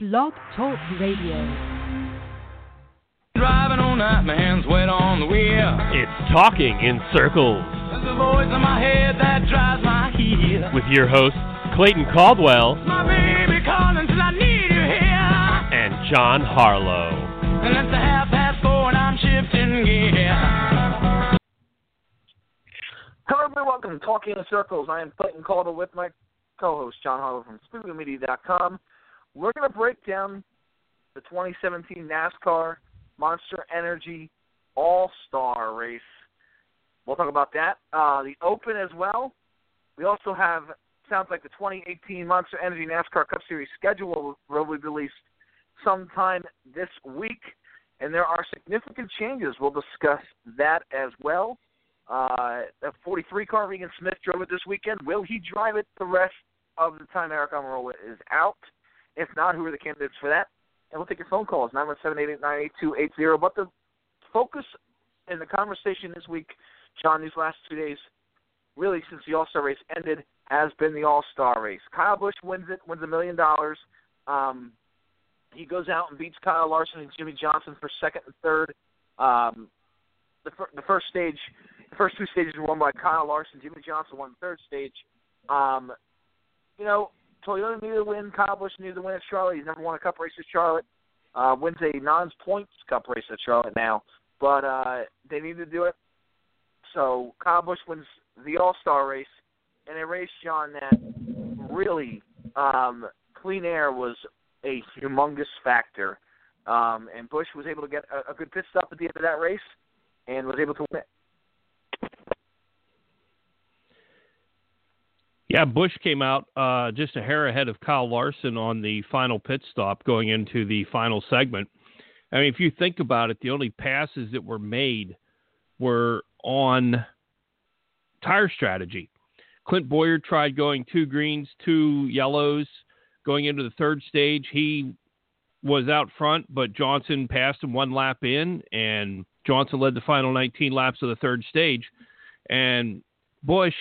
Blog Talk Radio. Driving all night, my hands wet on the wheel. It's Talking in Circles There's a voice in my head that drives my heel. with your hosts, Clayton Caldwell My baby calling till I need you here. and John Harlow. And it's a half past four and I'm shifting gear. Hello, everybody. Welcome to Talking in Circles. I am Clayton Caldwell with my co-host John Harlow from SpookMedia.com. We're going to break down the 2017 NASCAR Monster Energy All-Star Race. We'll talk about that. Uh, the Open as well. We also have sounds like the 2018 Monster Energy NASCAR Cup Series schedule will, be released sometime this week, and there are significant changes. We'll discuss that as well. Uh, the 43 car, Regan Smith drove it this weekend. Will he drive it the rest of the time Aric Almirola is out? If not, who are the candidates for that? And we'll take your phone calls, 917-889-8280. But the focus in the conversation this week, John, these last two days, really since the All-Star race ended, has been the All-Star race. Kyle Busch wins it, wins a million dollars. Um, he goes out and beats Kyle Larson and Jimmie Johnson for second and third. Um, the, fir- the first stage, the first two stages were won by Kyle Larson. Jimmie Johnson won the third stage. Um, you know, Toyota needed to win. Kyle Busch needed to win at Charlotte. He's never won a Cup race at Charlotte. Uh, wins a non-points Cup race at Charlotte now, but uh, they need to do it. So Kyle Busch wins the All-Star race in a race, John, that really um, clean air was a humongous factor. Um, and Busch was able to get a, a good pit stop at the end of that race and was able to win it. Yeah, Busch came out uh, just a hair ahead of Kyle Larson on the final pit stop going into the final segment. I mean, if you think about it, the only passes that were made were on tire strategy. Clint Bowyer tried going two greens, two yellows going into the third stage. He was out front, but Johnson passed him one lap in, and Johnson led the final 19 laps of the third stage. And Busch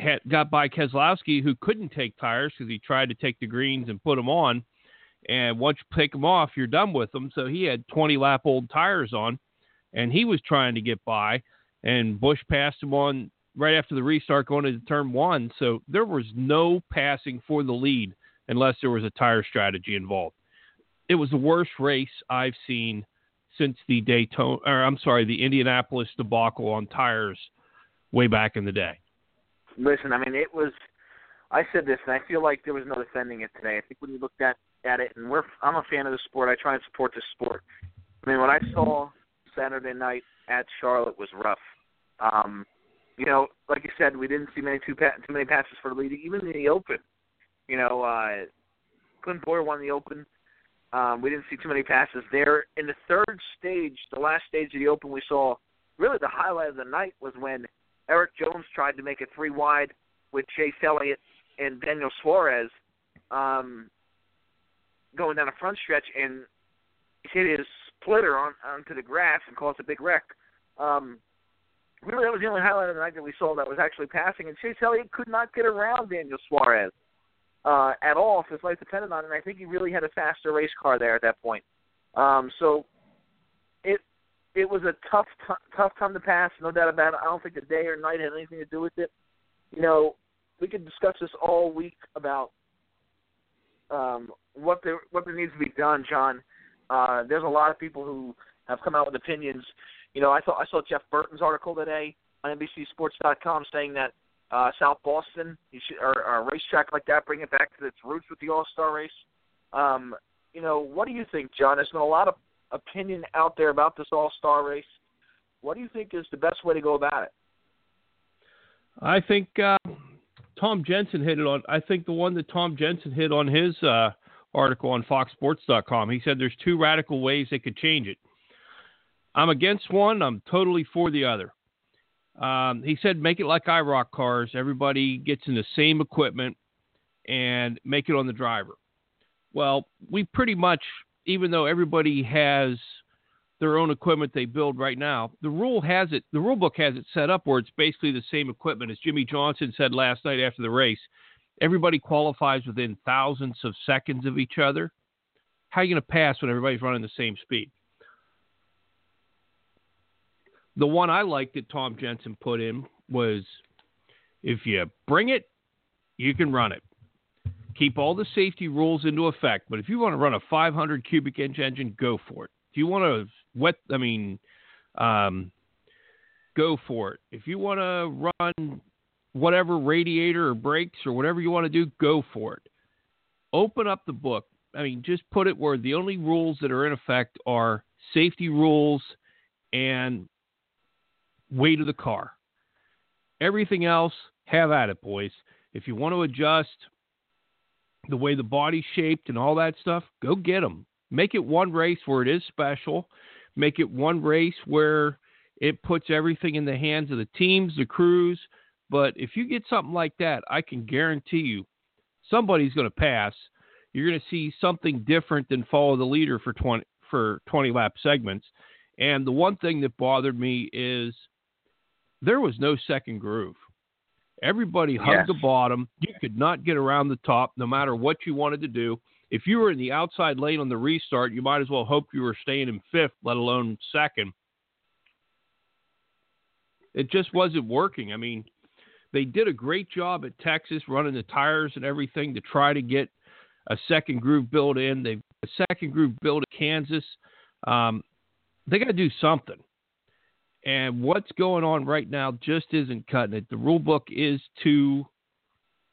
had got by Keselowski, who couldn't take tires because he tried to take the greens and put them on. And once you take them off, you're done with them. So he had 20 lap old tires on, and he was trying to get by. And Busch passed him on right after the restart going into turn one. So there was no passing for the lead unless there was a tire strategy involved. It was the worst race I've seen since the Daytona, or I'm sorry, the Indianapolis debacle on tires way back in the day. Listen, I mean, it was. I said this, and I feel like there was no defending it today. I think when you looked at at it, and we're I'm a fan of the sport. I try and support the sport. I mean, what I saw Saturday night at Charlotte was rough. Um, you know, like you said, we didn't see many too too many passes for the lead, even in the Open. You know, uh, Clint Bowyer won the Open. Um, we didn't see too many passes there. In the third stage, the last stage of the Open, we saw really the highlight of the night was when Erik Jones tried to make it three wide with Chase Elliott and Daniel Suarez um, going down a front stretch and hit his splitter on onto the grass and caused a big wreck. Um, really, that was the only highlight of the night that we saw that was actually passing. And Chase Elliott could not get around Daniel Suarez uh, at all if his life depended on it. And I think he really had a faster race car there at that point. Um, so it was a tough t- tough time to pass, no doubt about it. I don't think the day or night had anything to do with it. You know, we could discuss this all week about um, what there what there needs to be done, John. Uh, there's a lot of people who have come out with opinions. You know, I thought I saw Jeff Burton's article today on NBCSports.com saying that uh, South Boston, you should, or, or a racetrack like that, bring it back to its roots with the All Star race. Um, you know, what do you think, John? There's been a lot of opinion out there about this All Star race. What do you think is the best way to go about it? I think uh, Tom Jensen hit it on. I think the one that Tom Jensen hit on his uh, article on FoxSports.com. He said there's two radical ways they could change it. I'm against one. I'm totally for the other. Um, he said make it like IROC cars. Everybody gets in the same equipment and make it on the driver. Well, we pretty much, even though everybody has their own equipment they build right now, the rule has it. The rule book has it set up where it's basically the same equipment as Jimmie Johnson said last night after the race. Everybody qualifies within thousands of seconds of each other. How are you going to pass when everybody's running the same speed? The one I liked that Tom Jensen put in was if you bring it, you can run it. Keep all the safety rules into effect, but if you want to run a 500 cubic inch engine, go for it. If you want to wet, I mean, um, go for it. If you want to run whatever radiator or brakes or whatever you want to do, go for it. Open up the book. I mean, just put it where the only rules that are in effect are safety rules and weight of the car. Everything else, have at it, boys. If you want to adjust the way the body's shaped and all that stuff, go get them. Make it one race where it is special. Make it one race where it puts everything in the hands of the teams, the crews. But if you get something like that, I can guarantee you somebody's going to pass. You're going to see something different than follow the leader for 20 for 20 lap segments. And the one thing that bothered me is there was no second groove. Everybody hugged yes. the bottom. You could not get around the top no matter what you wanted to do. If you were in the outside lane on the restart, you might as well hope you were staying in fifth, let alone second. It just wasn't working. I mean, they did a great job at Texas running the tires and everything to try to get a second groove built in. They've a second groove built at Kansas. Um, they got to do something. And what's going on right now just isn't cutting it. The rule book is too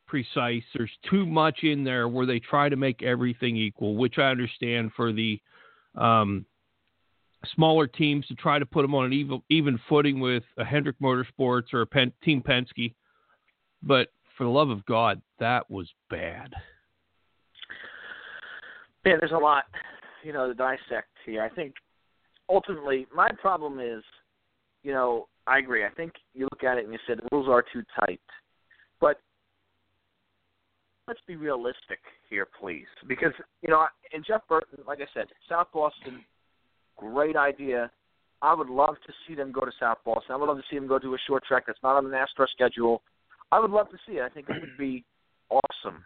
precise. There's too much in there where they try to make everything equal, which I understand for the um, smaller teams to try to put them on an even, even footing with a Hendrick Motorsports or a Pen, Team Penske. But for the love of God, that was bad. Yeah, there's a lot, you know, to dissect here. I think ultimately my problem is – you know, I agree. I think you look at it and you said the rules are too tight. But let's be realistic here, please. Because, you know, and Jeff Burton, like I said, South Boston, great idea. I would love to see them go to South Boston. I would love to see them go to a short track that's not on the NASCAR schedule. I would love to see it. I think it would be awesome.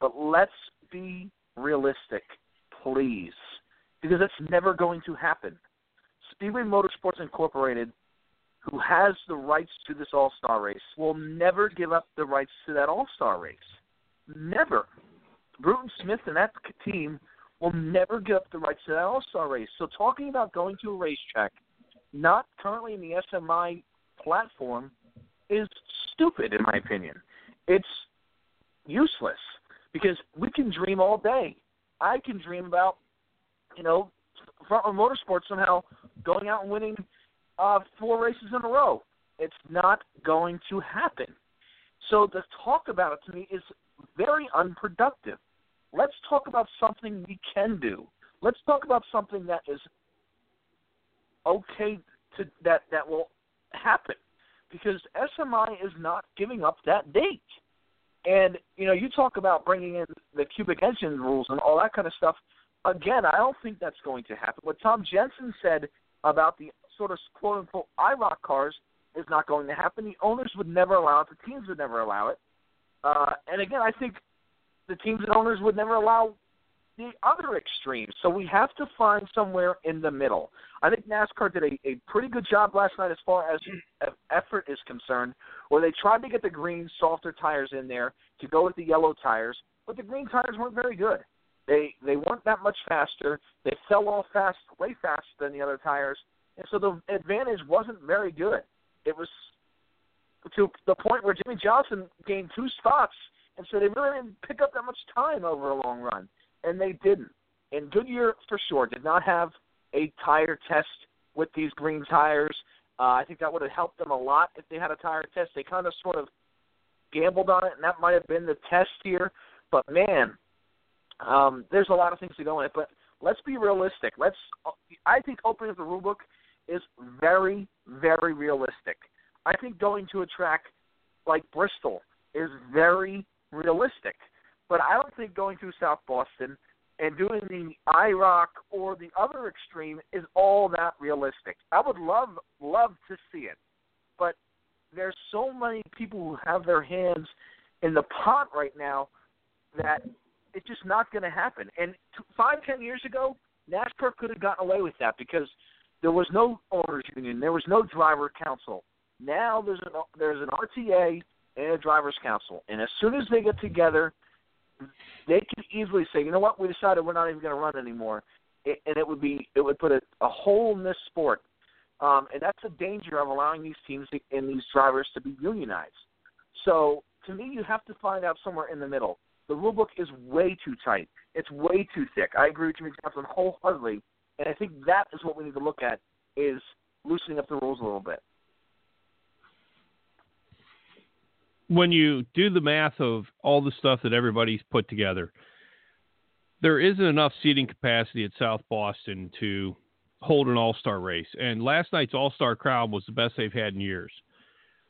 But let's be realistic, please. Because that's never going to happen. Speedway Motorsports Incorporated who has the rights to this All Star race will never give up the rights to that All Star race. Never. Bruton Smith and that team will never give up the rights to that All Star race. So talking about going to a racetrack not currently in the SMI platform is stupid in my opinion. It's useless because we can dream all day. I can dream about, you know, front row motorsports somehow going out and winning uh, four races in a row. It's not going to happen. So the talk about it to me is very unproductive. Let's talk about something we can do. Let's talk about something that is okay to that that will happen because SMI is not giving up that date. And you know, you talk about bringing in the cubic engine rules and all that kind of stuff. Again, I don't think that's going to happen. What Tom Jensen said about the sort of quote unquote IROC cars is not going to happen. The owners would never allow it. The teams would never allow it. Uh, and again, I think the teams and owners would never allow the other extreme. So we have to find somewhere in the middle. I think NASCAR did a, a pretty good job last night as far as effort is concerned, where they tried to get the green, softer tires in there to go with the yellow tires, but the green tires weren't very good. They they weren't that much faster. They fell off fast, way faster than the other tires, and so the advantage wasn't very good. It was to the point where Jimmie Johnson gained two spots, and so they really didn't pick up that much time over a long run, and they didn't. And Goodyear, for sure, did not have a tire test with these green tires. Uh, I think that would have helped them a lot if they had a tire test. They kind of sort of gambled on it, and that might have been the test here. But man, um, there's a lot of things to go in it. But let's be realistic. Let's. I think opening up the rule book is very, very realistic. I think going to a track like Bristol is very realistic. But I don't think going to South Boston and doing the IROC or the other extreme is all that realistic. I would love love to see it. But there's so many people who have their hands in the pot right now that it's just not going to happen. And t- five, ten years ago, NASCAR could have gotten away with that because there was no owners union, there was no driver council. Now there's an there's an RTA and a drivers council, and as soon as they get together, they can easily say, you know what, we decided we're not even going to run anymore, and it would be it would put a, a hole in this sport, um, and that's the danger of allowing these teams and these drivers to be unionized. So to me, you have to find out somewhere in the middle. The rule book is way too tight. It's way too thick. I agree with Jimmie Johnson wholeheartedly, and I think that is what we need to look at is loosening up the rules a little bit. When you do the math of all the stuff that everybody's put together, there isn't enough seating capacity at South Boston to hold an all star race. And last night's all star crowd was the best they've had in years.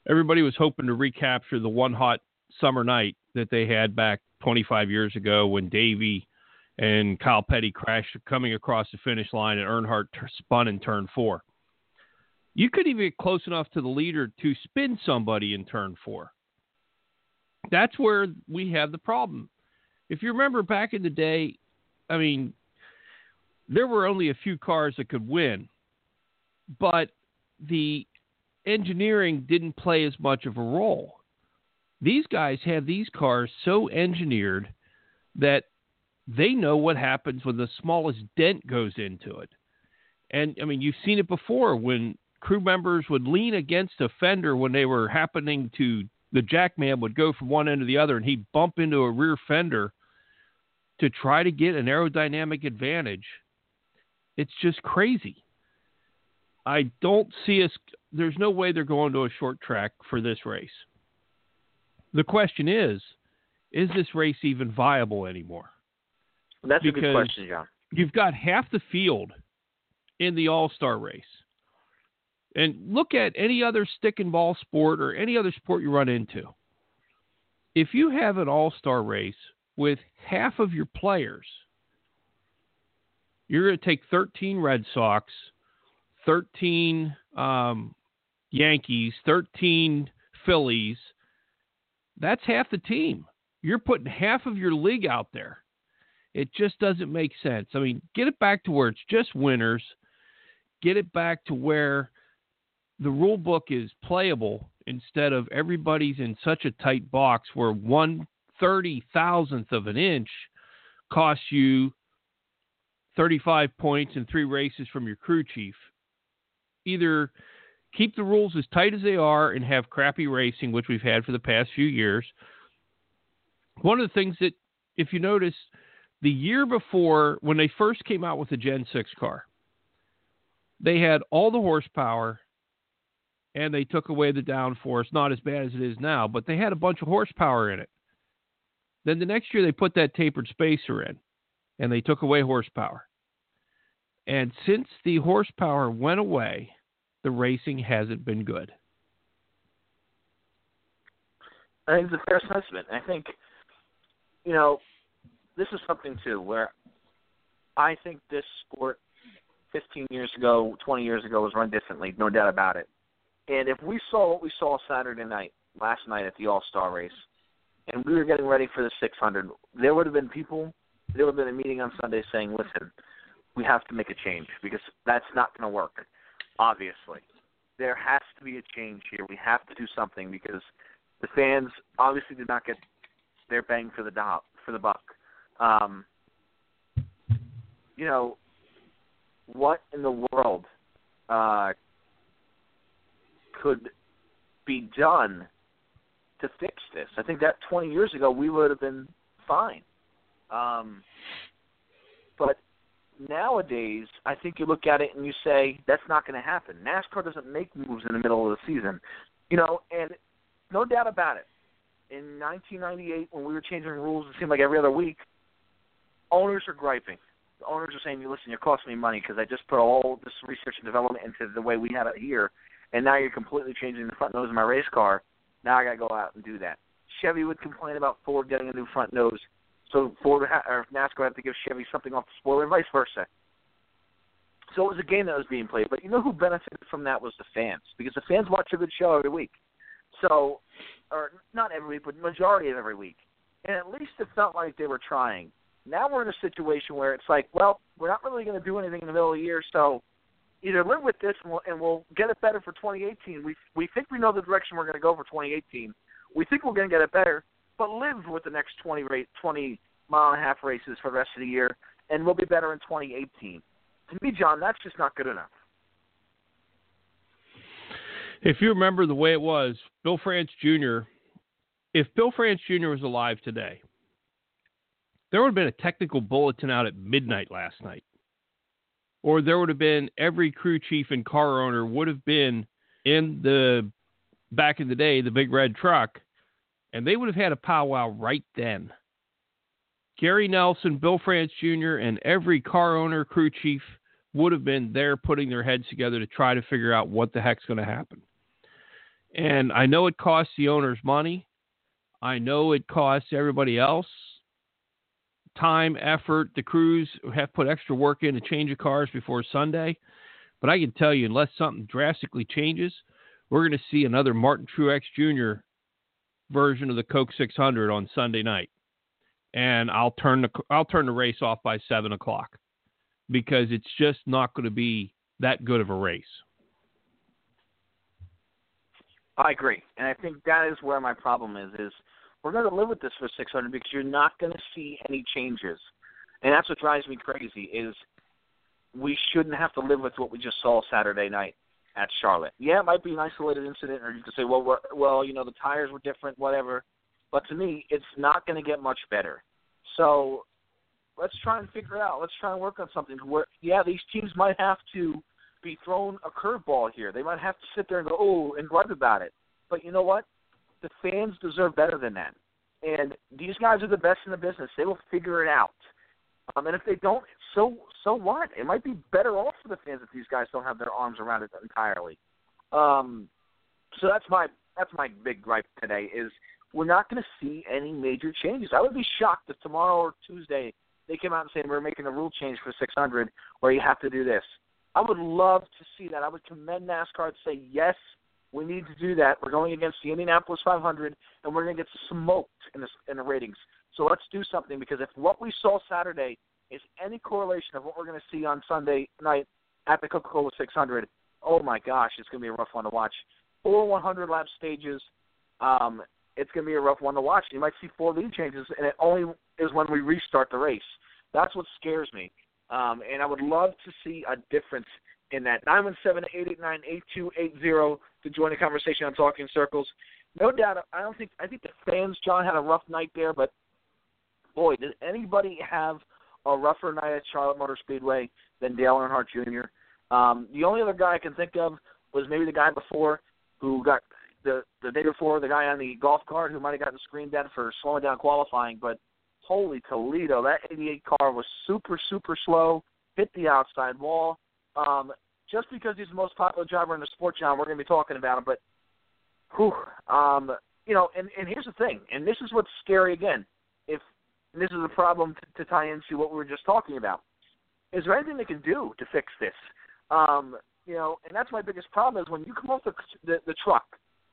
Everybody was hoping to recapture the one hot summer night that they had back 25 years ago when Davey and Kyle Petty crashed coming across the finish line and Earnhardt t- spun in turn four. You couldn't even get close enough to the leader to spin somebody in turn four. That's where we have the problem. If you remember back in the day, I mean, there were only a few cars that could win, but the engineering didn't play as much of a role. These guys have these cars so engineered that they know what happens when the smallest dent goes into it. And I mean, you've seen it before when crew members would lean against a fender when they were happening to the jackman would go from one end to the other and he'd bump into a rear fender to try to get an aerodynamic advantage. It's just crazy. I don't see us there's no way they're going to a short track for this race. The question is, is this race even viable anymore? That's a good question, John. You've got half the field in the All Star race. And look at any other stick and ball sport or any other sport you run into. If you have an All Star race with half of your players, you're going to take 13 Red Sox, 13 um, Yankees, 13 Phillies. That's half the team. You're putting half of your league out there. It just doesn't make sense. I mean, get it back to where it's just winners. Get it back to where the rule book is playable instead of everybody's in such a tight box where one thirty thousandth of an inch costs you 35 points and three races from your crew chief. Either keep the rules as tight as they are and have crappy racing, which we've had for the past few years. One of the things that, if you notice, the year before, when they first came out with the Gen 6 car, they had all the horsepower and they took away the downforce. Not as bad as it is now, but they had a bunch of horsepower in it. Then the next year, they put that tapered spacer in and they took away horsepower. And since the horsepower went away, the racing hasn't been good. I think it's a fair assessment. I think, you know, this is something too where I think this sport 15 years ago, 20 years ago was run differently, no doubt about it. And if we saw what we saw Saturday night, last night at the All Star race, and we were getting ready for the 600, there would have been people, there would have been a meeting on Sunday saying, listen, we have to make a change because that's not going to work obviously. There has to be a change here. We have to do something because the fans obviously did not get their bang for the do- for the buck. Um, you know, what in the world uh, could be done to fix this? I think that 20 years ago we would have been fine. Um, but nowadays, I think you look at it and you say that's not going to happen. NASCAR doesn't make moves in the middle of the season, you know, and no doubt about it. In 1998, when we were changing rules, it seemed like every other week. Owners are griping. The owners are saying, "Listen, you're costing me money because I just put all this research and development into the way we have it here, and now you're completely changing the front nose of my race car. Now I got to go out and do that." Chevy would complain about Ford getting a new front nose so Ford ha- or NASCAR had to give Chevy something off the spoiler, and vice versa. So it was a game that was being played, but you know who benefited from that was the fans because the fans watch a good show every week. So, or not every week, but majority of every week. and at least it felt like they were trying. Now we're in a situation where it's like, well, we're not really going to do anything in the middle of the year, so either live with this and we'll, and we'll get it better for 2018. We we think we know the direction we're going to go for 2018. We think we're going to get it better, but live with the next 20 rate 20 mile and a half races for the rest of the year, and we'll be better in 2018. To me, John, that's just not good enough. If you remember the way it was, Bill France Jr. If Bill France Jr. was alive today, there would have been a technical bulletin out at midnight last night. Or there would have been every crew chief and car owner would have been in the back in the day, the big red truck, and they would have had a powwow right then. Gary Nelson, Bill France Jr., and every car owner, crew chief would have been there putting their heads together to try to figure out what the heck's going to happen. And I know it costs the owners money. I know it costs everybody else time, effort. The crews have put extra work in to change the cars before Sunday. But I can tell you, unless something drastically changes, we're going to see another Martin Truex Jr. version of the Coke 600 on Sunday night, and I'll turn the I'll turn the race off by seven o'clock because it's just not going to be that good of a race. I agree, and I think that is where my problem is. Is we're going to live with this for 600 because you're not going to see any changes, and that's what drives me crazy. Is we shouldn't have to live with what we just saw Saturday night at Charlotte. Yeah, it might be an isolated incident, or you could say, well, we're, well, you know, the tires were different, whatever. But to me, it's not going to get much better. So let's try and figure it out. Let's try and work on something where, yeah, these teams might have to be thrown a curveball here. They might have to sit there and go, oh, and gripe about it. But you know what? The fans deserve better than that. And these guys are the best in the business. They will figure it out. Um, and if they don't, so so what? It might be better off for the fans if these guys don't have their arms around it entirely. Um, so that's my that's my big gripe today is we're not going to see any major changes. I would be shocked if tomorrow or Tuesday they came out and said we're making a rule change for 600 where you have to do this. I would love to see that. I would commend NASCAR to say yes, we need to do that. We're going against the Indianapolis 500, and we're going to get smoked in the in the ratings. So let's do something because if what we saw Saturday is any correlation of what we're going to see on Sunday night at the Coca-Cola 600, oh my gosh, it's going to be a rough one to watch. Four 100 lap stages, um, it's going to be a rough one to watch. You might see four lead changes, and it only is when we restart the race. That's what scares me. Um, and I would love to see a difference in that. 917-889-8280 to join the conversation on Talking Circles. No doubt, I don't think I think the fans, John, had a rough night there, but boy, did anybody have a rougher night at Charlotte Motor Speedway than Dale Earnhardt Jr. Um, the only other guy I can think of was maybe the guy before who got the the day before the guy on the golf cart who might have gotten screened at for slowing down qualifying. But holy Toledo, that 88 car was super super slow, hit the outside wall. Um, just because he's the most popular driver in the sport, John, we're going to be talking about him. But, whew, um, you know, and and here's the thing, and this is what's scary again. If this is a problem to, to tie into what we were just talking about, is there anything they can do to fix this? Um, you know, and that's my biggest problem is when you come off the, the the truck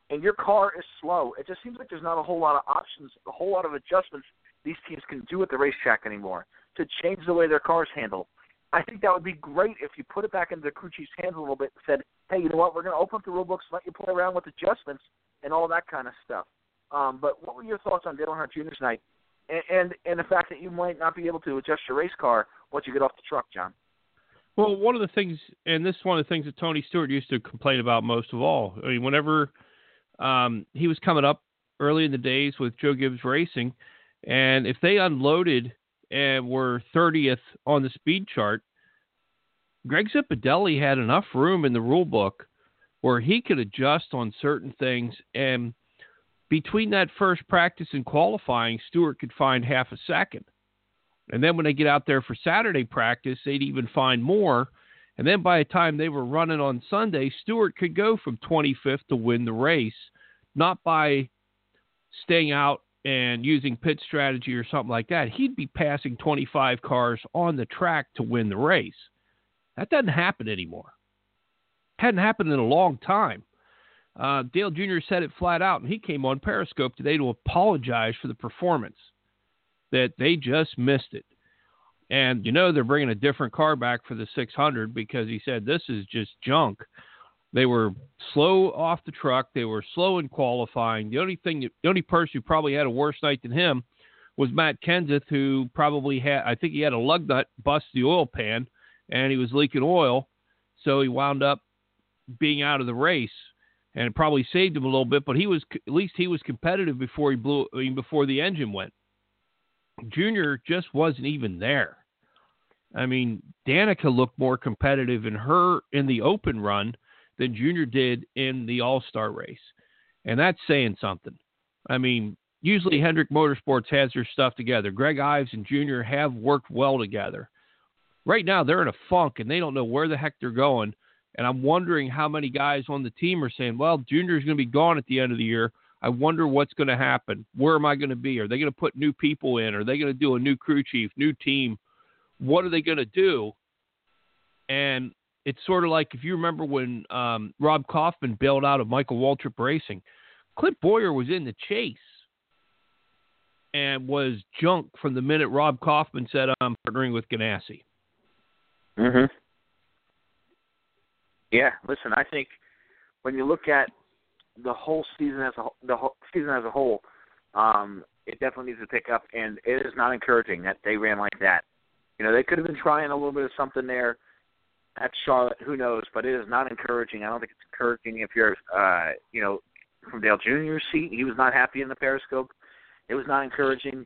and your car is slow. It just seems like there's not a whole lot of options, a whole lot of adjustments these teams can do at the racetrack anymore to change the way their cars handle. I think that would be great if you put it back into the crew chief's hands a little bit and said, hey, you know what, we're going to open up the rule books, let you play around with adjustments and all that kind of stuff. Um, but what were your thoughts on Dale Earnhardt Jr.'s night and, and and the fact that you might not be able to adjust your race car once you get off the truck, John? Well, one of the things, and this is one of the things that Tony Stewart used to complain about most of all. I mean, whenever um, he was coming up early in the days with Joe Gibbs Racing, and if they unloaded and were 30th on the speed chart, Greg Zipadelli had enough room in the rule book where he could adjust on certain things. And between that first practice and qualifying, Stewart could find half a second. And then when they get out there for Saturday practice, they'd even find more. And then by the time they were running on Sunday, Stewart could go from 25th to win the race, not by staying out and using pit strategy or something like that, he'd be passing 25 cars on the track to win the race. That doesn't happen anymore. Hadn't happened in a long time. Uh, Dale Jr. said it flat out, and he came on Periscope today to apologize for the performance. that they just missed it. And you know they're bringing a different car back for the 600 because he said this is just junk. They were slow off the truck. They were slow in qualifying. The only thing, the only person who probably had a worse night than him was Matt Kenseth, who probably had, I think he had a lug nut bust the oil pan, and he was leaking oil, so he wound up being out of the race, and it probably saved him a little bit. But he was at least he was competitive before he blew I mean, before the engine went. Junior just wasn't even there. I mean, Danica looked more competitive in her in the open run than Junior did in the All Star race, and that's saying something. I mean, usually Hendrick Motorsports has their stuff together. Greg Ives and Junior have worked well together. Right now, they're in a funk and they don't know where the heck they're going. And I'm wondering how many guys on the team are saying, well, Junior's going to be gone at the end of the year. I wonder what's going to happen. Where am I going to be? Are they going to put new people in? Are they going to do a new crew chief, new team? What are they going to do? And it's sort of like if you remember when um, Rob Kauffman bailed out of Michael Waltrip Racing, Clint Bowyer was in the chase and was junk from the minute Rob Kauffman said I'm partnering with Ganassi. Mhm. Yeah, listen, I think when you look at the whole season as a the whole season as a whole, um, it definitely needs to pick up, and it is not encouraging that they ran like that. You know, they could have been trying a little bit of something there at Charlotte. Who knows? But it is not encouraging. I don't think it's encouraging if you're, uh, you know, from Dale Jr.'s seat. He was not happy in the Periscope. It was not encouraging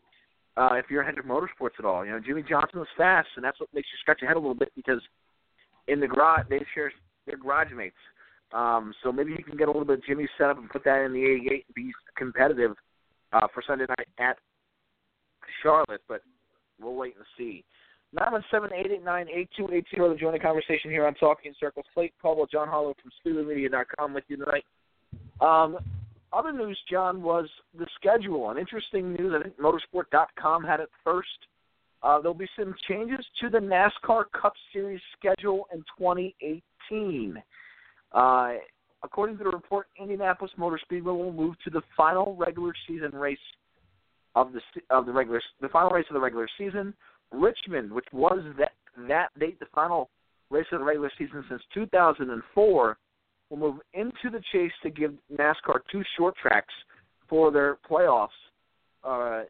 uh, if you're Hendrick Motorsports at all. You know, Jimmie Johnson was fast, and that's what makes you scratch your head a little bit because in the garage they share their garage mates. Um, so maybe you can get a little bit of Jimmie set up and put that in the 88 and be competitive uh, for Sunday night at Charlotte, but we'll wait and see. 917-889-8280 to join the conversation here on Talking Circles. Clayton Caldwell, John Harlow from SpeedwayMedia.com with you tonight. Um, other news, John, was the schedule. An interesting news. I think Motorsport.com had it first. Uh, there'll be some changes to the NASCAR Cup Series schedule in 2018. Uh, according to the report, Indianapolis Motor Speedway will move to the final regular season race of the of the regular the final race of the regular season. Richmond, which was that that date, the final race of the regular season since 2004, will move into the chase to give NASCAR two short tracks for their playoffs uh,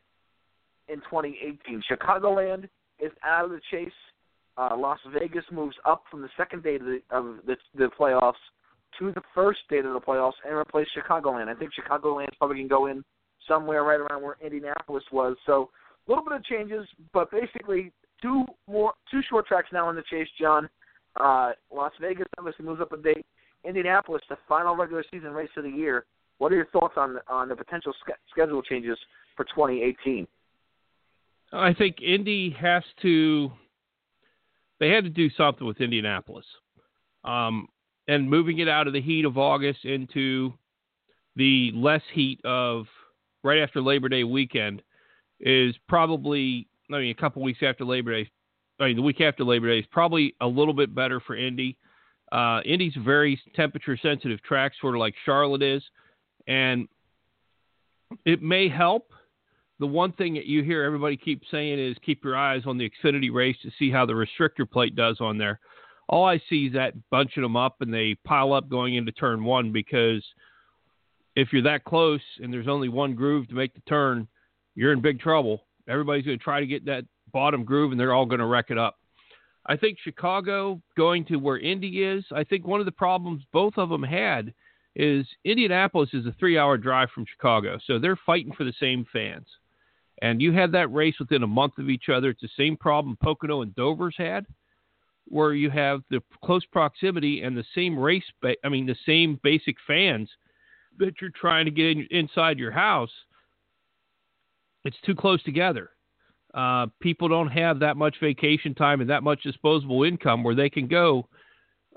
in 2018. Chicagoland is out of the chase. Uh, Las Vegas moves up from the second day of the, of the, the playoffs to the first day of the playoffs and replace Chicagoland. I think Chicagoland probably can go in somewhere right around where Indianapolis was. So a little bit of changes, but basically two more two short tracks now in the chase. John, uh, Las Vegas obviously moves up a date. Indianapolis, the final regular season race of the year. What are your thoughts on the, on the potential sk- schedule changes for 2018? I think Indy has to. They had to do something with Indianapolis, um, and moving it out of the heat of August into the less heat of right after Labor Day weekend is probably. I mean, a couple weeks after Labor Day. I mean, the week after Labor Day is probably a little bit better for Indy. Uh, Indy's very temperature sensitive track, sort of like Charlotte is, and it may help. The one thing that you hear everybody keep saying is keep your eyes on the Xfinity race to see how the restrictor plate does on there. All I see is that bunching them up and they pile up going into turn one because if you're that close and there's only one groove to make the turn, you're in big trouble. Everybody's going to try to get that bottom groove and they're all going to wreck it up. I think Chicago going to where Indy is, I think one of the problems both of them had is Indianapolis is a three hour drive from Chicago. So they're fighting for the same fans. And you had that race within a month of each other. It's the same problem Pocono and Dover's had, where you have the close proximity and the same race, ba- I mean, the same basic fans that you're trying to get in, inside your house. It's too close together. Uh, people don't have that much vacation time and that much disposable income where they can go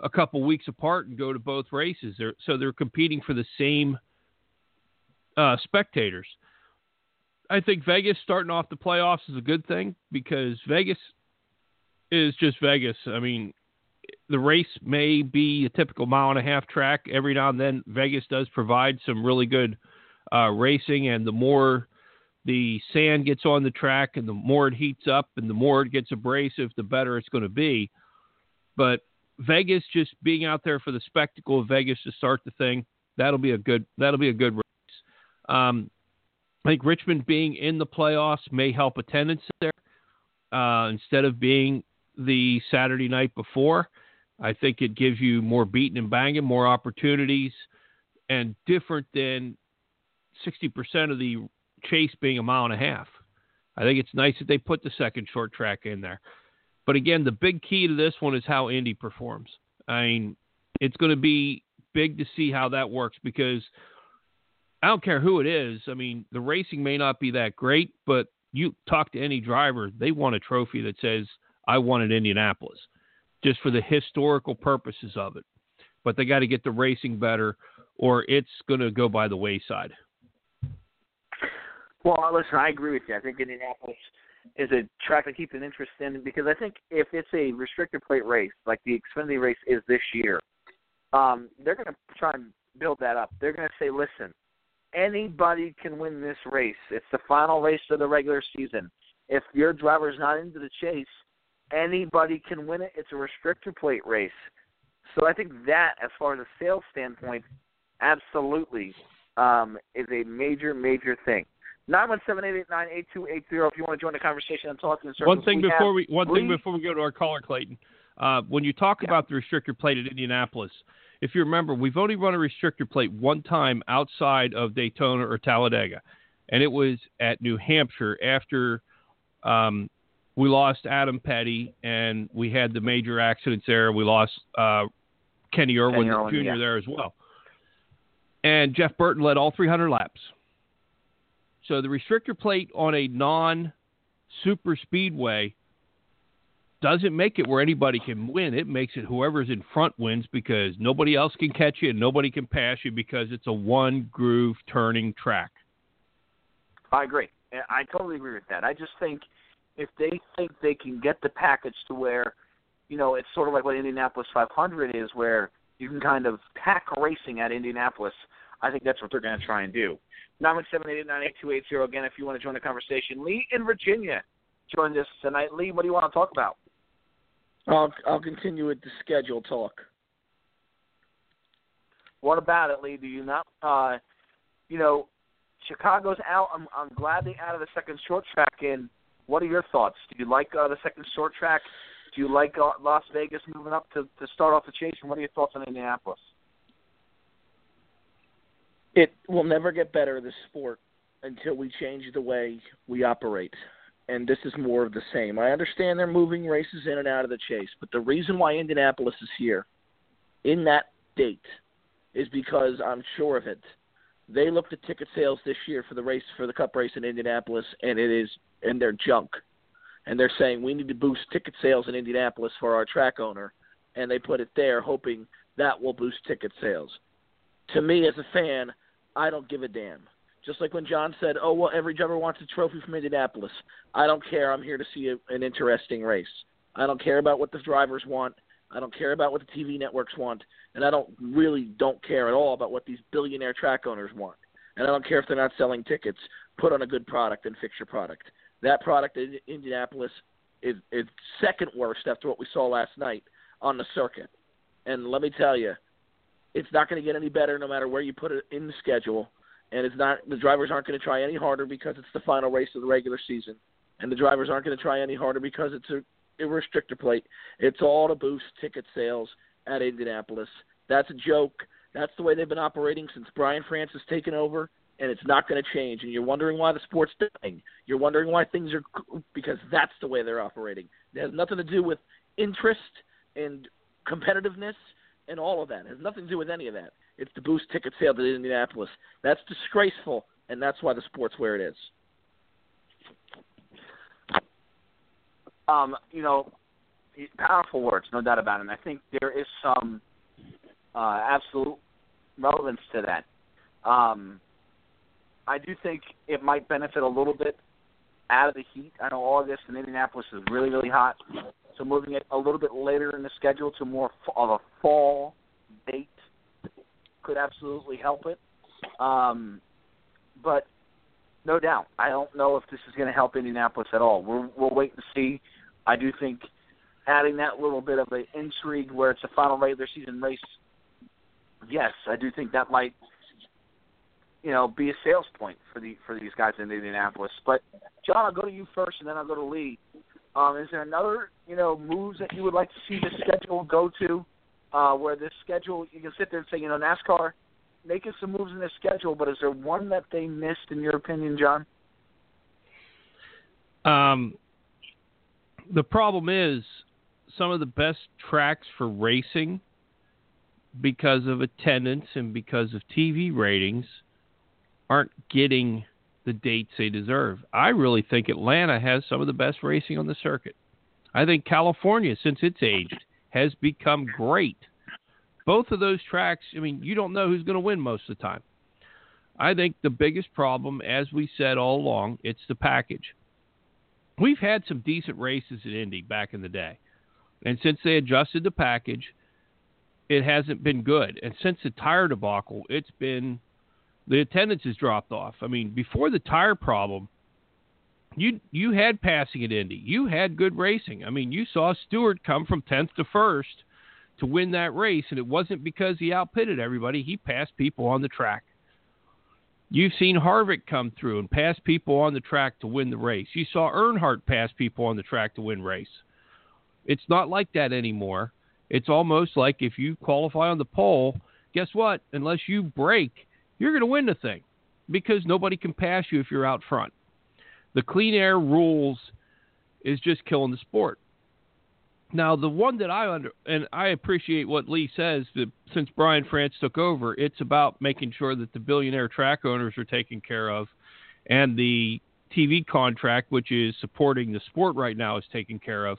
a couple weeks apart and go to both races. They're, so they're competing for the same uh, spectators. I think Vegas starting off the playoffs is a good thing because Vegas is just Vegas. I mean, the race may be a typical mile and a half track. Every now and then, Vegas does provide some really good uh, racing, and the more the sand gets on the track, and the more it heats up, and the more it gets abrasive, the better it's going to be. But Vegas just being out there for the spectacle of Vegas to start the thing, that'll be a good that'll be a good race. Um, I think Richmond being in the playoffs may help attendance there uh, instead of being the Saturday night before. I think it gives you more beating and banging, more opportunities, and different than 60% of the chase being a mile and a half. I think it's nice that they put the second short track in there. But again, the big key to this one is how Indy performs. I mean, it's going to be big to see how that works because I don't care who it is. I mean, the racing may not be that great, but you talk to any driver, they want a trophy that says, I won at Indianapolis, just for the historical purposes of it. But they got to get the racing better, or it's going to go by the wayside. Well, listen, I agree with you. I think Indianapolis is a track to keep an interest in because I think if it's a restricted plate race like the Xfinity race is this year, um, they're going to try and build that up. They're going to say, listen, anybody can win this race. It's the final race of the regular season. If your driver's not into the chase, anybody can win it. It's a restricted plate race. So I think that, as far as a sales standpoint, absolutely um, is a major, major thing. Nine one seven eight eight nine eight two eight zero. If you want to join the conversation and talk in circles. One thing we before we one Lee. thing before we go to our caller, Clayton. Uh, when you talk Yeah. about the restrictor plate at Indianapolis, if you remember, we've only run a restrictor plate one time outside of Daytona or Talladega, and it was at New Hampshire after um, we lost Adam Petty and we had the major accidents there. We lost uh, Kenny Irwin, Kenny Irwin, Jr. yeah. there as well. And Jeff Burton led all 300 laps. So the restrictor plate on a non super speedway doesn't make it where anybody can win. It makes it whoever's in front wins because nobody else can catch you and nobody can pass you because it's a one groove turning track. I agree. I totally agree with that. I just think if they think they can get the package to where, you know, it's sort of like what Indianapolis 500 is, where you can kind of pack racing at Indianapolis. I think that's what they're going to try and do. Nine one seven eight eight nine eight two eight zero. Again, if you want to join the conversation, Lee in Virginia joined us tonight. Lee, what do you want to talk about? I'll I'll continue with the schedule talk. What about it, Lee? Do you not? Uh, you know, Chicago's out. I'm I'm glad they added a second short track in. What are your thoughts? Do you like uh, the second short track? Do you like uh, Las Vegas moving up to to start off the chase? And what are your thoughts on Indianapolis? It will never get better the sport until we change the way we operate. And this is more of the same. I understand they're moving races in and out of the chase, but the reason why Indianapolis is here in that date is because I'm sure of it. They looked at ticket sales this year for the race for the Cup race in Indianapolis, and it is and they're junk. And they're saying we need to boost ticket sales in Indianapolis for our track owner, and they put it there, hoping that will boost ticket sales. To me, as a fan, I don't give a damn. Just like when John said, "Oh well, every driver wants a trophy from Indianapolis." I don't care. I'm here to see a, an interesting race. I don't care about what the drivers want. I don't care about what the TV networks want, and I don't really don't care at all about what these billionaire track owners want. And I don't care if they're not selling tickets. Put on a good product and fix your product. That product in Indianapolis is is second worst after what we saw last night on the circuit. And let me tell you, it's not going to get any better no matter where you put it in the schedule. And it's not the drivers aren't going to try any harder because it's the final race of the regular season, and the drivers aren't going to try any harder because it's a, a restrictor plate. It's all to boost ticket sales at Indianapolis. That's a joke. That's the way they've been operating since Brian France has taken over, and it's not going to change. And you're wondering why the sport's dying. You're wondering why things are because that's the way they're operating. It has nothing to do with interest and competitiveness and all of that. It has nothing to do with any of that. It's to boost ticket sales at Indianapolis. That's disgraceful, and that's why the sport's where it is. Um, you know, powerful words, no doubt about it. And I think there is some uh, absolute relevance to that. Um, I do think it might benefit a little bit out of the heat. I know August in Indianapolis is really, really hot, so moving it a little bit later in the schedule to more of a fall date could absolutely help it. Um, but no doubt. I don't know if this is going to help Indianapolis at all. We'll we'll wait and see. I do think adding that little bit of an intrigue where it's a final regular season race. Yes, I do think that might you know be a sales point for the for these guys in Indianapolis. But John, I'll go to you first, and then I'll go to Lee. Um, is there another you know moves that you would like to see the schedule go to, uh, where this schedule you can sit there and say you know NASCAR making some moves in the schedule, but is there one that they missed in your opinion, John? Um, the problem is some of the best tracks for racing because of attendance and because of TV ratings aren't getting the dates they deserve. I really think Atlanta has some of the best racing on the circuit. I think California, since it's aged, has become great. Both of those tracks, I mean, you don't know who's going to win most of the time. I think the biggest problem, as we said all along, it's the package. We've had some decent races at Indy back in the day. And since they adjusted the package, it hasn't been good. And since the tire debacle, it's been the attendance has dropped off. I mean, before the tire problem, you you had passing at Indy. You had good racing. I mean, you saw Stewart come from 10th to 1st to win that race, and it wasn't because he outpitted everybody. He passed people on the track. You've seen Harvick come through and pass people on the track to win the race. You saw Earnhardt pass people on the track to win race. It's not like that anymore. It's almost like if you qualify on the pole, guess what? Unless you break, you're going to win the thing because nobody can pass you if you're out front. The clean air rules is just killing the sport. Now, the one that I under and I appreciate what Lee says that since Brian France took over, it's about making sure that the billionaire track owners are taken care of, and the TV contract, which is supporting the sport right now, is taken care of.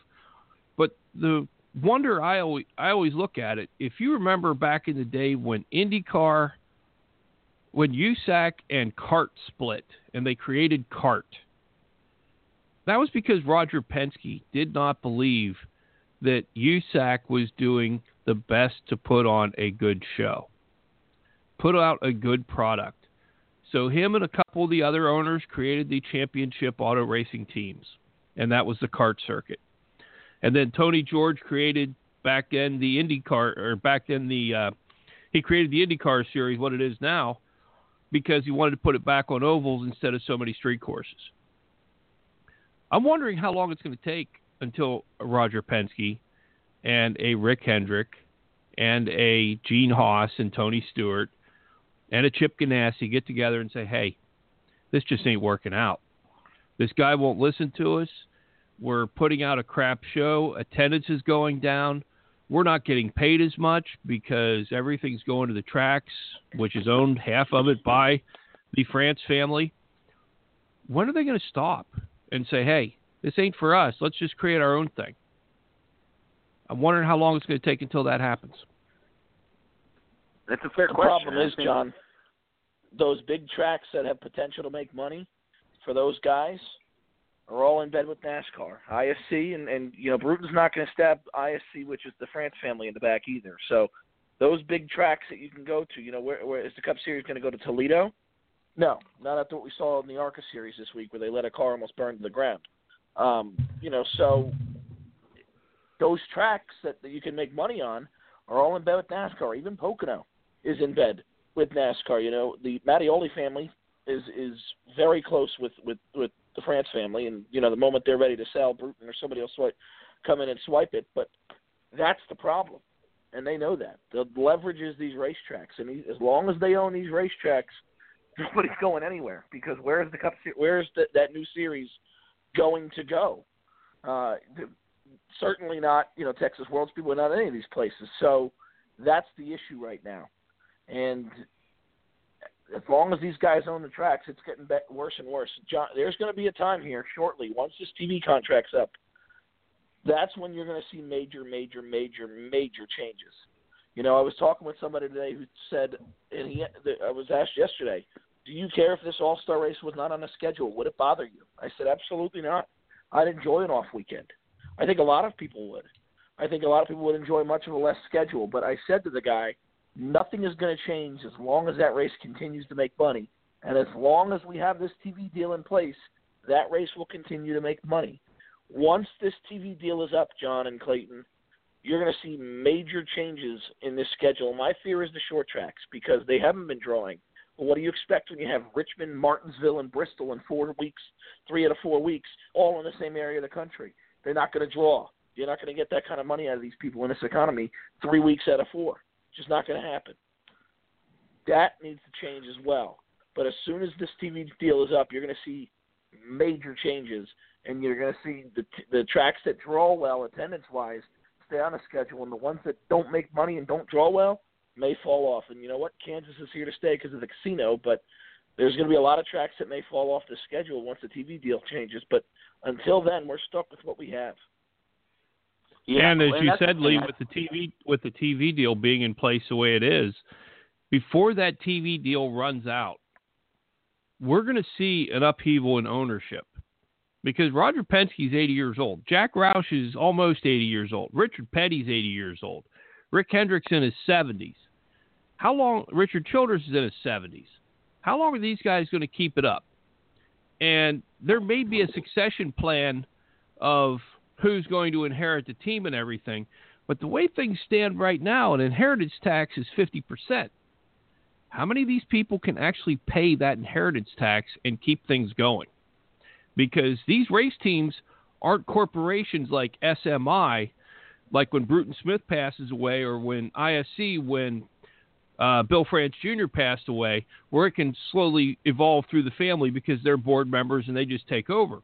But the wonder I always I always look at it. If you remember back in the day when IndyCar when USAC and CART split and they created CART, that was because Roger Penske did not believe that USAC was doing the best to put on a good show, put out a good product. So him and a couple of the other owners created the championship auto racing teams, and that was the CART circuit. And then Tony George created back then the IndyCar, or back then the uh, he created the IndyCar series, what it is now, because he wanted to put it back on ovals instead of so many street courses. I'm wondering how long it's going to take until Roger Penske and a Rick Hendrick and a Gene Haas and Tony Stewart and a Chip Ganassi get together and say, hey, this just ain't working out. This guy won't listen to us. We're putting out a crap show. Attendance is going down we're not getting paid as much because everything's going to the tracks, which is owned half of it by the France family. When are they going to stop and say, hey, this ain't for us. Let's just create our own thing? I'm wondering how long it's going to take until that happens. That's a fair the question. The problem is, John, those big tracks that have potential to make money for those guys – are all in bed with NASCAR, ISC, and and you know Bruton's not going to stab ISC, which is the France family, in the back either. So those big tracks that you can go to, you know, where, where is the Cup Series going to go to Toledo? No, not after what we saw in the ARCA Series this week, where they let a car almost burn to the ground. Um, you know, so those tracks that, that you can make money on are all in bed with NASCAR. Even Pocono is in bed with NASCAR. You know, the Mattioli family is is very close with with with the France family, and you know the moment they're ready to sell, Bruton or somebody else might come in and swipe it. But that's the problem, and they know that. The leverage is these racetracks, and as long as they own these racetracks, nobody's going anywhere because where's the cup? Where's the, that new series going to go? Uh, certainly not, you know, Texas World Speedway, not any of these places. So that's the issue right now, and as long as these guys own the tracks, it's getting worse and worse. John, there's going to be a time here shortly, once this TV contract's up, that's when you're going to see major, major, major, major changes. You know, I was talking with somebody today who said, and he, I was asked yesterday, do you care if this All Star race was not on a schedule? Would it bother you? I said, absolutely not. I'd enjoy an off weekend. I think a lot of people would. I think a lot of people would enjoy much of a less schedule. But I said to the guy, Nothing is going to change as long as that race continues to make money And as long as we have this TV deal in place, that race will continue to make money. Once this TV deal is up, John and Clayton, you're going to see major changes in this schedule. My fear is the short tracks because they haven't been drawing. Well, what do you expect when you have Richmond, Martinsville, and Bristol in four weeks, three out of four weeks, all in the same area of the country? They're not going to draw. You're not going to get that kind of money out of these people in this economy three weeks out of four. Just not going to happen. That needs to change as well. But as soon as this TV deal is up, you're going to see major changes, and you're going to see the the tracks that draw well attendance wise stay on the schedule, and the ones that don't make money and don't draw well may fall off. And you know what? Kansas is here to stay because of the casino, but there's going to be a lot of tracks that may fall off the schedule once the TV deal changes. But until then, we're stuck with what we have. Yeah, and as you said, Lee, with the TV with the TV deal being in place the way it is, before that TV deal runs out, we're going to see an upheaval in ownership because Roger Penske's 80 years old, Jack Roush is almost 80 years old, Richard Petty's 80 years old, Rick Hendrick's in his 70s. How long? Richard Childress is in his 70s. How long are these guys going to keep it up? And there may be a succession plan of who's going to inherit the team and everything. But the way things stand right now, an inheritance tax is 50%. How many of these people can actually pay that inheritance tax and keep things going? Because these race teams aren't corporations like SMI, like when Bruton Smith passes away or when ISC, when uh, Bill France Jr. passed away, where it can slowly evolve through the family because they're board members and they just take over.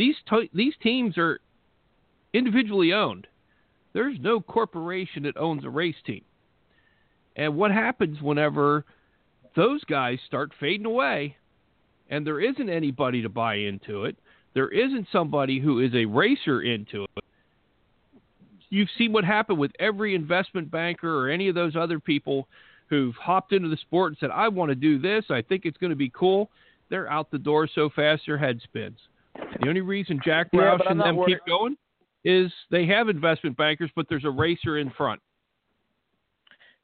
These these teams are individually owned. There's no corporation that owns a race team. And what happens whenever those guys start fading away and there isn't anybody to buy into it, there isn't somebody who is a racer into it. You've seen what happened with every investment banker or any of those other people who've hopped into the sport and said, I want to do this. I think it's going to be cool. They're out the door so fast their head spins. The only reason Jack Yeah, Roush and them worried- keep going is they have investment bankers, but there's a racer in front.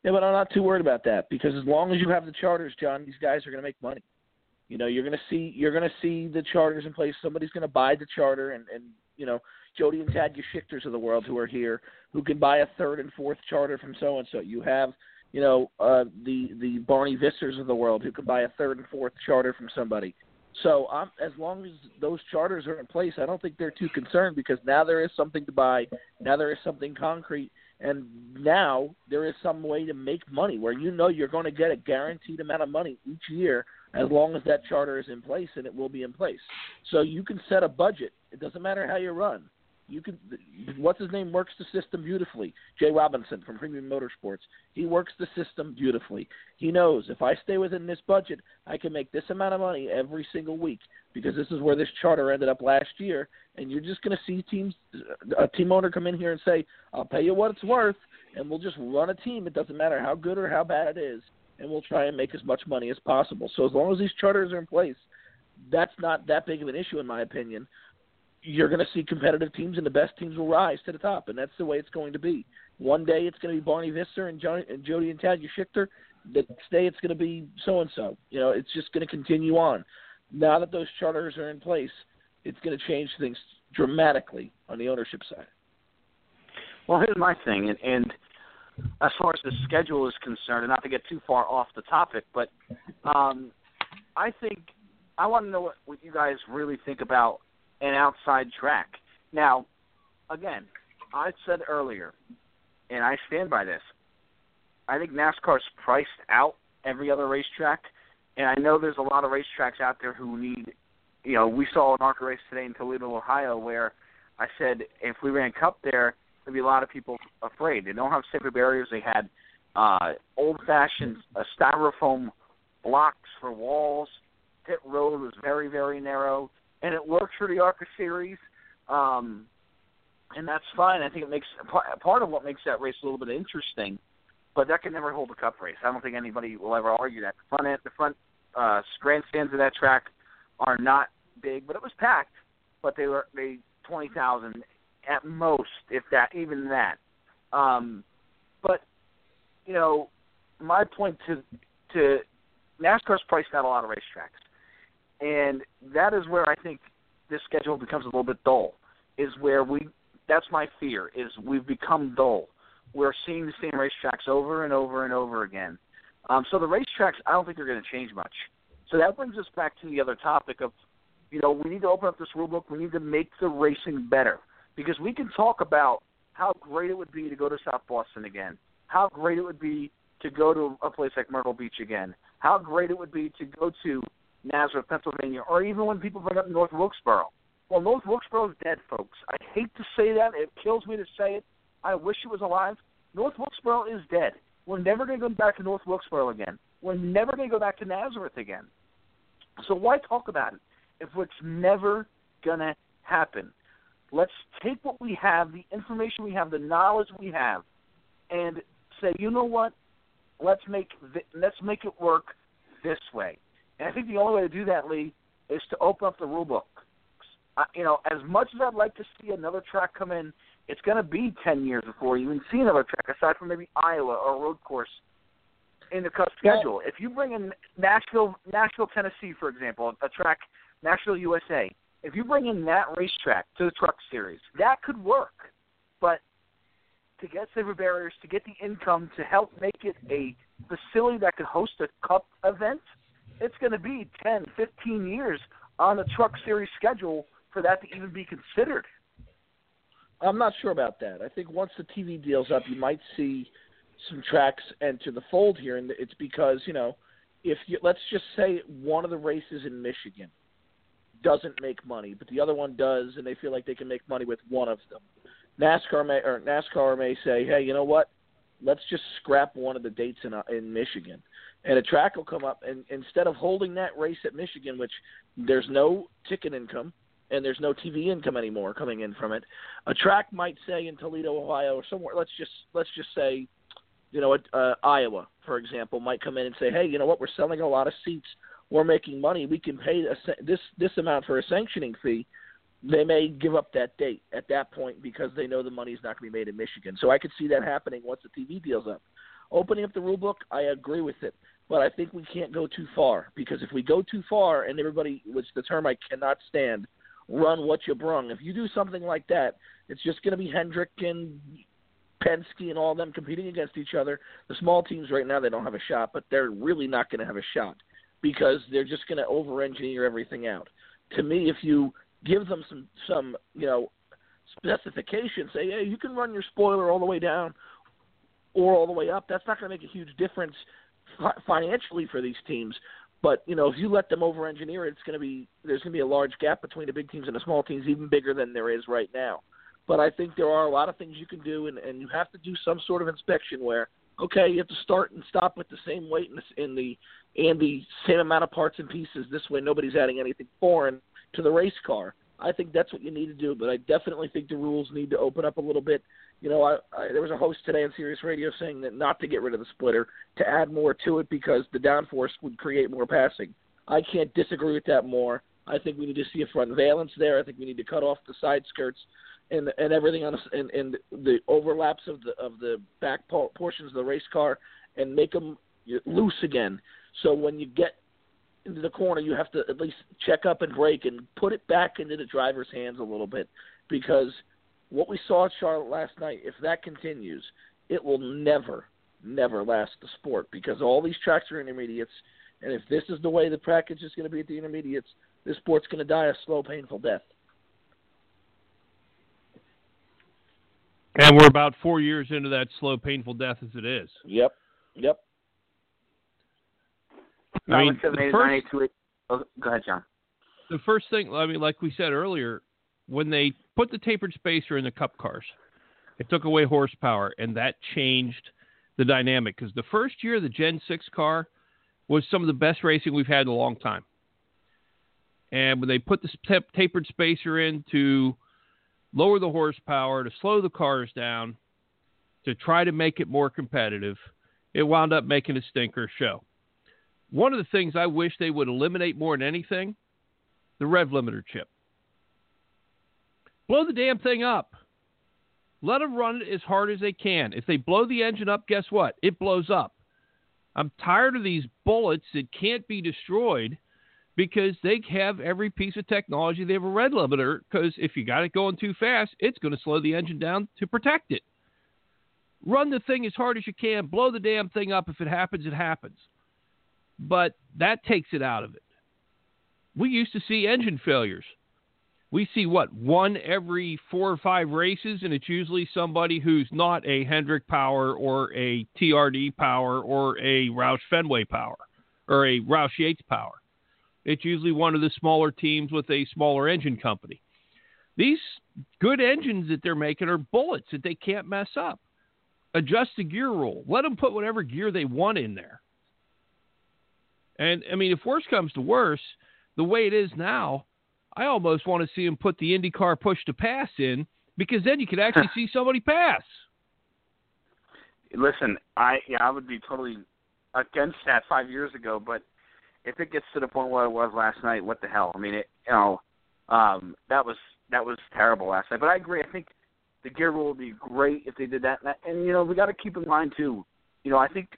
Yeah, but I'm not too worried about that because as long as you have the charters, John, these guys are going to make money. You know, you're going to see you're going to see the charters in place. Somebody's going to buy the charter, and and you know, Jodi and Tad Geschickters of the world who are here who can buy a third and fourth charter from so and so. You have you know uh, the the Barney Vissers of the world who can buy a third and fourth charter from somebody. So um, as long as those charters are in place, I don't think they're too concerned because now there is something to buy. Now there is something concrete, and now there is some way to make money where you know you're going to get a guaranteed amount of money each year as long as that charter is in place, and it will be in place. So you can set a budget. It doesn't matter how you run. You can. What's his name works the system beautifully. Jay Robinson from Premium Motorsports. He works the system beautifully. He knows if I stay within this budget, I can make this amount of money every single week because this is where this charter ended up last year. And you're just going to see teams, a team owner come in here and say, "I'll pay you what it's worth, and we'll just run a team. It doesn't matter how good or how bad it is, and we'll try and make as much money as possible." So as long as these charters are in place, that's not that big of an issue in my opinion you're going to see competitive teams, and the best teams will rise to the top, and that's the way it's going to be. One day it's going to be Barney Visser and, Johnny, and Jodi and Tad Geschickter. The next day it's going to be so and so. You know, it's just going to continue on. Now that those charters are in place, it's going to change things dramatically on the ownership side. Well, here's my thing, and, and as far as the schedule is concerned, and not to get too far off the topic, but um, I think I want to know what, what you guys really think about an outside track. Now, again, I said earlier, and I stand by this. I think NASCAR's priced out every other racetrack, and I know there's a lot of racetracks out there who need. You know, we saw an ARCA race today in Toledo, Ohio, where I said if we ran Cup there, there'd be a lot of people afraid. They don't have safety barriers. They had uh, old-fashioned uh, styrofoam blocks for walls. Pit road was very, very narrow, and it works for the ARCA series. Um, and that's fine. I think it makes part of what makes that race a little bit interesting. But that can never hold a cup race. I don't think anybody will ever argue that. The front end, the front uh, grandstands of that track are not big, but it was packed. But they were they twenty thousand at most, if that, even that. Um, but you know, my point to to NASCAR's priced out a lot of racetracks, and that is where I think this schedule becomes a little bit dull. Is where we that's my fear is we've become dull. We're seeing the same racetracks over and over and over again. Um, so the racetracks, I don't think they're going to change much. So that brings us back to the other topic of, you know, we need to open up this rule book. We need to make the racing better because we can talk about how great it would be to go to South Boston again, how great it would be to go to a place like Myrtle Beach again, how great it would be to go to Nazareth, Pennsylvania, or even when people bring up North Wilkesboro. Well, North Wilkesboro is dead, folks. I hate to say that. It kills me to say it. I wish it was alive. North Wilkesboro is dead. We're never going to go back to North Wilkesboro again. We're never going to go back to Nazareth again. So why talk about it if it's never going to happen? Let's take what we have, the information we have, the knowledge we have, and say, you know what? Let's make th- let's make it work this way. And I think the only way to do that, Lee, is to open up the rule book. Uh, you know, as much as I'd like to see another track come in, it's going to be 10 years before you even see another track, aside from maybe Iowa or a road course in the Cup schedule. If you bring in Nashville, Nashville, Tennessee, for example, a track, Nashville, USA, if you bring in that racetrack to the Truck Series, that could work. But to get safer barriers, to get the income, to help make it a facility that could host a Cup event, it's going to be 10, 15 years on the Truck Series schedule for that to even be considered. I'm not sure about that. I think once the TV deal's up, you might see some tracks enter the fold here, and it's because you know, if you let's just say one of the races in Michigan doesn't make money, but the other one does, and they feel like they can make money with one of them. NASCAR may or NASCAR may say, hey, you know what? Let's just scrap one of the dates in uh, in Michigan, and a track will come up, and instead of holding that race at Michigan, which there's no ticket income, and there's no TV income anymore coming in from it. A track might say in Toledo, Ohio, or somewhere. Let's just let's just say, you know, uh, Iowa, for example, might come in and say, hey, you know what? We're selling a lot of seats. We're making money. We can pay a, this this amount for a sanctioning fee. They may give up that date at that point because they know the money is not going to be made in Michigan. So I could see that happening once the TV deal's up. Opening up the rule book, I agree with it, but I think we can't go too far because if we go too far and everybody, which the term I cannot stand, run what you brung. If you do something like that, it's just going to be Hendrick and Penske and all them competing against each other. The small teams right now they don't have a shot, but they're really not going to have a shot because they're just going to over-engineer everything out. To me, if you give them some some you know specifications, say, hey, you can run your spoiler all the way down or all the way up. That's not going to make a huge difference financially for these teams. But you know, if you let them over engineer it, it's going to be there's going to be a large gap between the big teams and the small teams, even bigger than there is right now. But I think there are a lot of things you can do, and, and you have to do some sort of inspection where okay, you have to start and stop with the same weight in the, in the and the same amount of parts and pieces. This way, nobody's adding anything foreign to the race car. I think that's what you need to do, but I definitely think the rules need to open up a little bit. You know, I, I, there was a host today on Sirius Radio saying that not to get rid of the splitter, to add more to it because the downforce would create more passing. I can't disagree with that more. I think we need to see a front valence there. I think we need to cut off the side skirts and and everything on and, and the overlaps of the of the back portions of the race car and make them loose again. So when you get into the corner, you have to at least check up and break and put it back into the driver's hands a little bit because what we saw at Charlotte last night, if that continues, it will never, never last the sport because all these tracks are intermediates. And if this is the way the package is going to be at the intermediates, this sport's going to die a slow, painful death. And we're about four years into that slow, painful death as it is. Yep. Yep. I mean, the first, oh, go ahead, John. The first thing, I mean, like we said earlier, when they put the tapered spacer in the cup cars, it took away horsepower, and that changed the dynamic. Because the first year, the Gen 6 car was some of the best racing we've had in a long time. And when they put the tapered spacer in to lower the horsepower, to slow the cars down, to try to make it more competitive, it wound up making a stinker show. One of the things I wish they would eliminate more than anything the rev limiter chip. Blow the damn thing up. Let them run it as hard as they can. If they blow the engine up, guess what? It blows up. I'm tired of these bullets that can't be destroyed because they have every piece of technology. They have a rev limiter because if you got it going too fast, it's going to slow the engine down to protect it. Run the thing as hard as you can, blow the damn thing up. If it happens, it happens. But that takes it out of it. We used to see engine failures. We see what one every four or five races, and it's usually somebody who's not a Hendrick Power or a TRD Power or a Roush Fenway Power or a Roush Yates Power. It's usually one of the smaller teams with a smaller engine company. These good engines that they're making are bullets that they can't mess up. Adjust the gear rule. Let them put whatever gear they want in there. And I mean, if worse comes to worse, the way it is now, I almost want to see them put the IndyCar push to pass in because then you could actually see somebody pass. Listen, I yeah, I would be totally against that five years ago, but if it gets to the point where it was last night, what the hell? I mean, it you know, um, that was that was terrible last night. But I agree. I think the gear rule would be great if they did that. And, and you know, we got to keep in mind too. You know, I think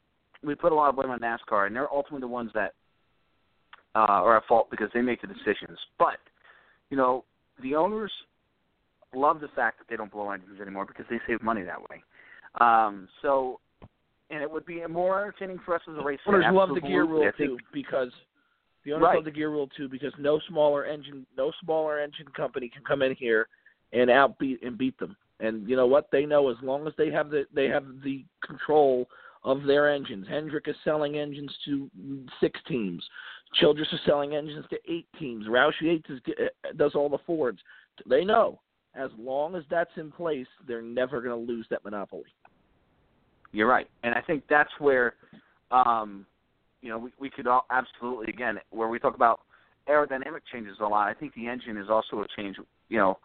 we put a lot of blame on NASCAR, and they're ultimately the ones that uh, are at fault because they make the decisions. But you know, the owners love the fact that they don't blow engines anymore because they save money that way. Um, so, and it would be more entertaining for us as a race. Owners love the gear rule too because the owners Right. love the gear rule too because no smaller engine no smaller engine company can come in here and outbeat and beat them. And you know what? They know as long as they have the they have the control of their engines. Hendrick is selling engines to six teams. Childress is selling engines to eight teams. Roush Yates is, uh, does all the Fords. They know as long as that's in place, they're never going to lose that monopoly. You're right, and I think that's where, um, you know, we, we could all absolutely again where we talk about aerodynamic changes a lot. I think the engine is also a change. You know,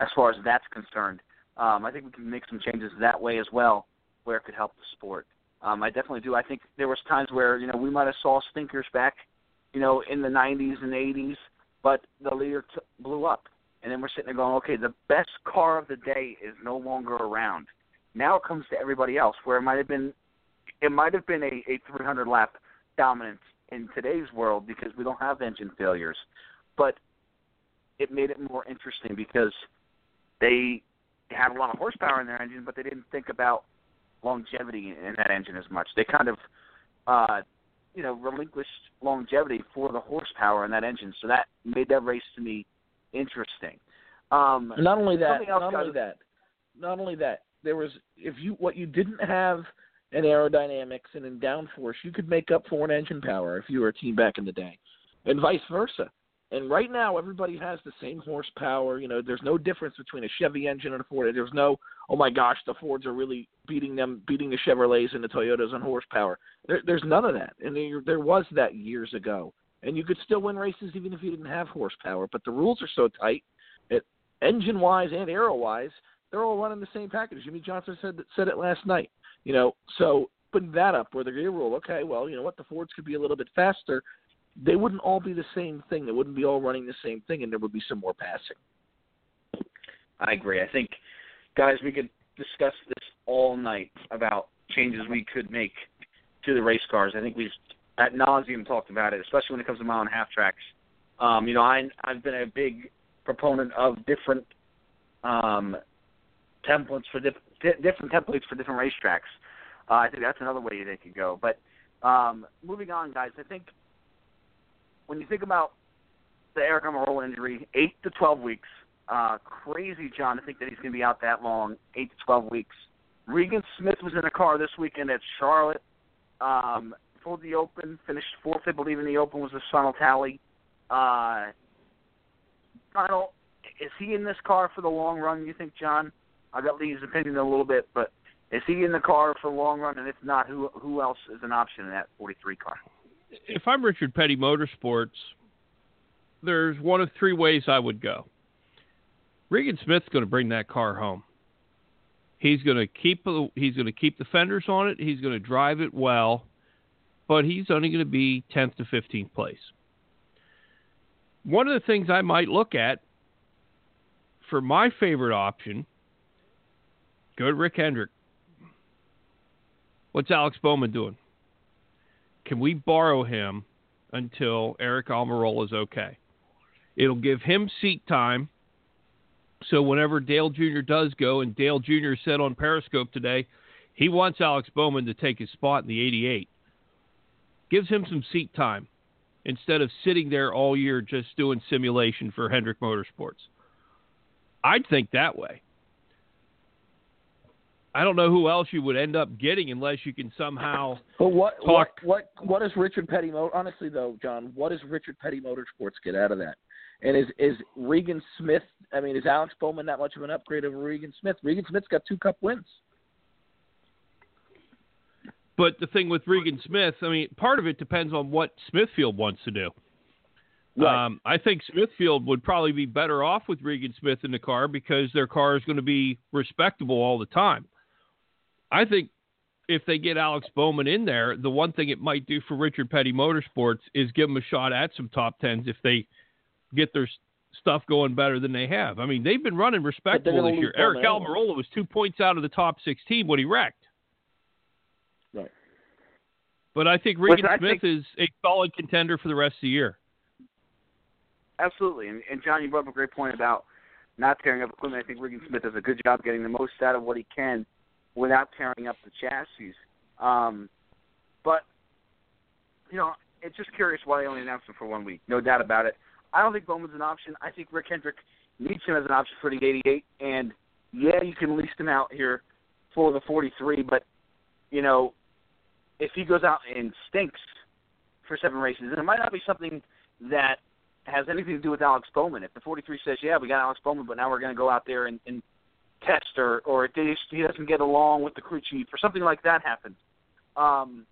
as far as that's concerned, um, I think we can make some changes that way as well, where it could help the sport. Um, I definitely do. I think there was times where you know we might have saw stinkers back, you know, in the 90s and 80s, but the leader t- blew up, and then we're sitting there going, okay, the best car of the day is no longer around. Now it comes to everybody else, where it might have been, it might have been a, a 300 lap dominance in today's world because we don't have engine failures, but it made it more interesting because they had a lot of horsepower in their engine, but they didn't think about longevity in that engine as much. They kind of, uh, you know, relinquished longevity for the horsepower in that engine, so that made that race to me interesting. Um, Not only that, not only that, not only that, there was if you what you didn't have in aerodynamics and in downforce, you could make up for in engine power if you were a team back in the day, and vice versa. And right now, everybody has the same horsepower. You know, there's no difference between a Chevy engine and a Ford. There's no, oh my gosh, the Fords are really beating them, beating the Chevrolets and the Toyotas on horsepower. There, there's none of that, and there, there was that years ago. And you could still win races even if you didn't have horsepower. But the rules are so tight, it, engine wise and aero wise, they're all running the same package. Jimmie Johnson said said it last night. You know, so putting that up where the gear rule, okay, well, you know what, the Fords could be a little bit faster. They wouldn't all be the same thing. They wouldn't be all running the same thing, and there would be some more passing. I agree. I think, guys, we could discuss this all night about changes we could make to the race cars. I think we've at nauseum talked about it, especially when it comes to mile and half tracks. Um, you know, I, I've been a big proponent of different um, templates for di- different templates for different racetracks. Uh, I think that's another way they could go. But um, moving on, guys, I think when you think about the Aric Almirola injury, eight to twelve weeks. Uh, crazy, John, to think that he's going to be out that long, eight to twelve weeks. Regan Smith was in a car this weekend at Charlotte. Um, pulled the Open, finished fourth, I believe, in the Open was the final tally. Uh, final, is he in this car for the long run? You think, John? I got Lee's opinion a little bit, but is he in the car for the long run? And if not, who who else is an option in that 43 car? If I'm Richard Petty Motorsports, there's one of three ways I would go. Regan Smith's going to bring that car home. He's going to keep the he's going to keep the fenders on it. He's going to drive it well, but he's only going to be 10th to 15th place. One of the things I might look at for my favorite option, go to Rick Hendrick. What's Alex Bowman doing? Can we borrow him until Aric Almirola is okay? It'll give him seat time. So whenever Dale Jr. does go, and Dale Jr. said on Periscope today, he wants Alex Bowman to take his spot in the 88. Gives him some seat time instead of sitting there all year just doing simulation for Hendrick Motorsports. I'd think that way. I don't know who else you would end up getting unless you can somehow But what talk. what what what does Richard Petty Mo- honestly though, John, what does Richard Petty Motorsports get out of that? And is is Regan Smith I mean, is Alex Bowman that much of an upgrade over Regan Smith? Regan Smith's got two cup wins. But the thing with Regan Smith, I mean, part of it depends on what Smithfield wants to do. Right. Um, I think Smithfield would probably be better off with Regan Smith in the car because their car is going to be respectable all the time. I think if they get Alex Bowman in there, the one thing it might do for Richard Petty Motorsports is give them a shot at some top tens if they get their stuff going better than they have. I mean, they've been running respectable this year. Aric. Almirola was two points out of the top 16 when he wrecked. Right. But I think Regan Smith think- is a solid contender for the rest of the year. Absolutely. And, and John, you brought up a great point about not tearing up equipment. I think Regan Smith does a good job getting the most out of what he can without tearing up the chassis. Um, but, you know, it's just curious why they only announced him for one week. No doubt about it. I don't think Bowman's an option. I think Rick Hendrick needs him as an option for the 88. And, yeah, you can lease him out here for the 43, but, you know, if he goes out and stinks for seven races, and it might not be something that has anything to do with Alex Bowman. If the 43 says, "Yeah, we got Alex Bowman, but now we're going to go out there and, and test," or or he doesn't get along with the crew chief, or something like that happens, um,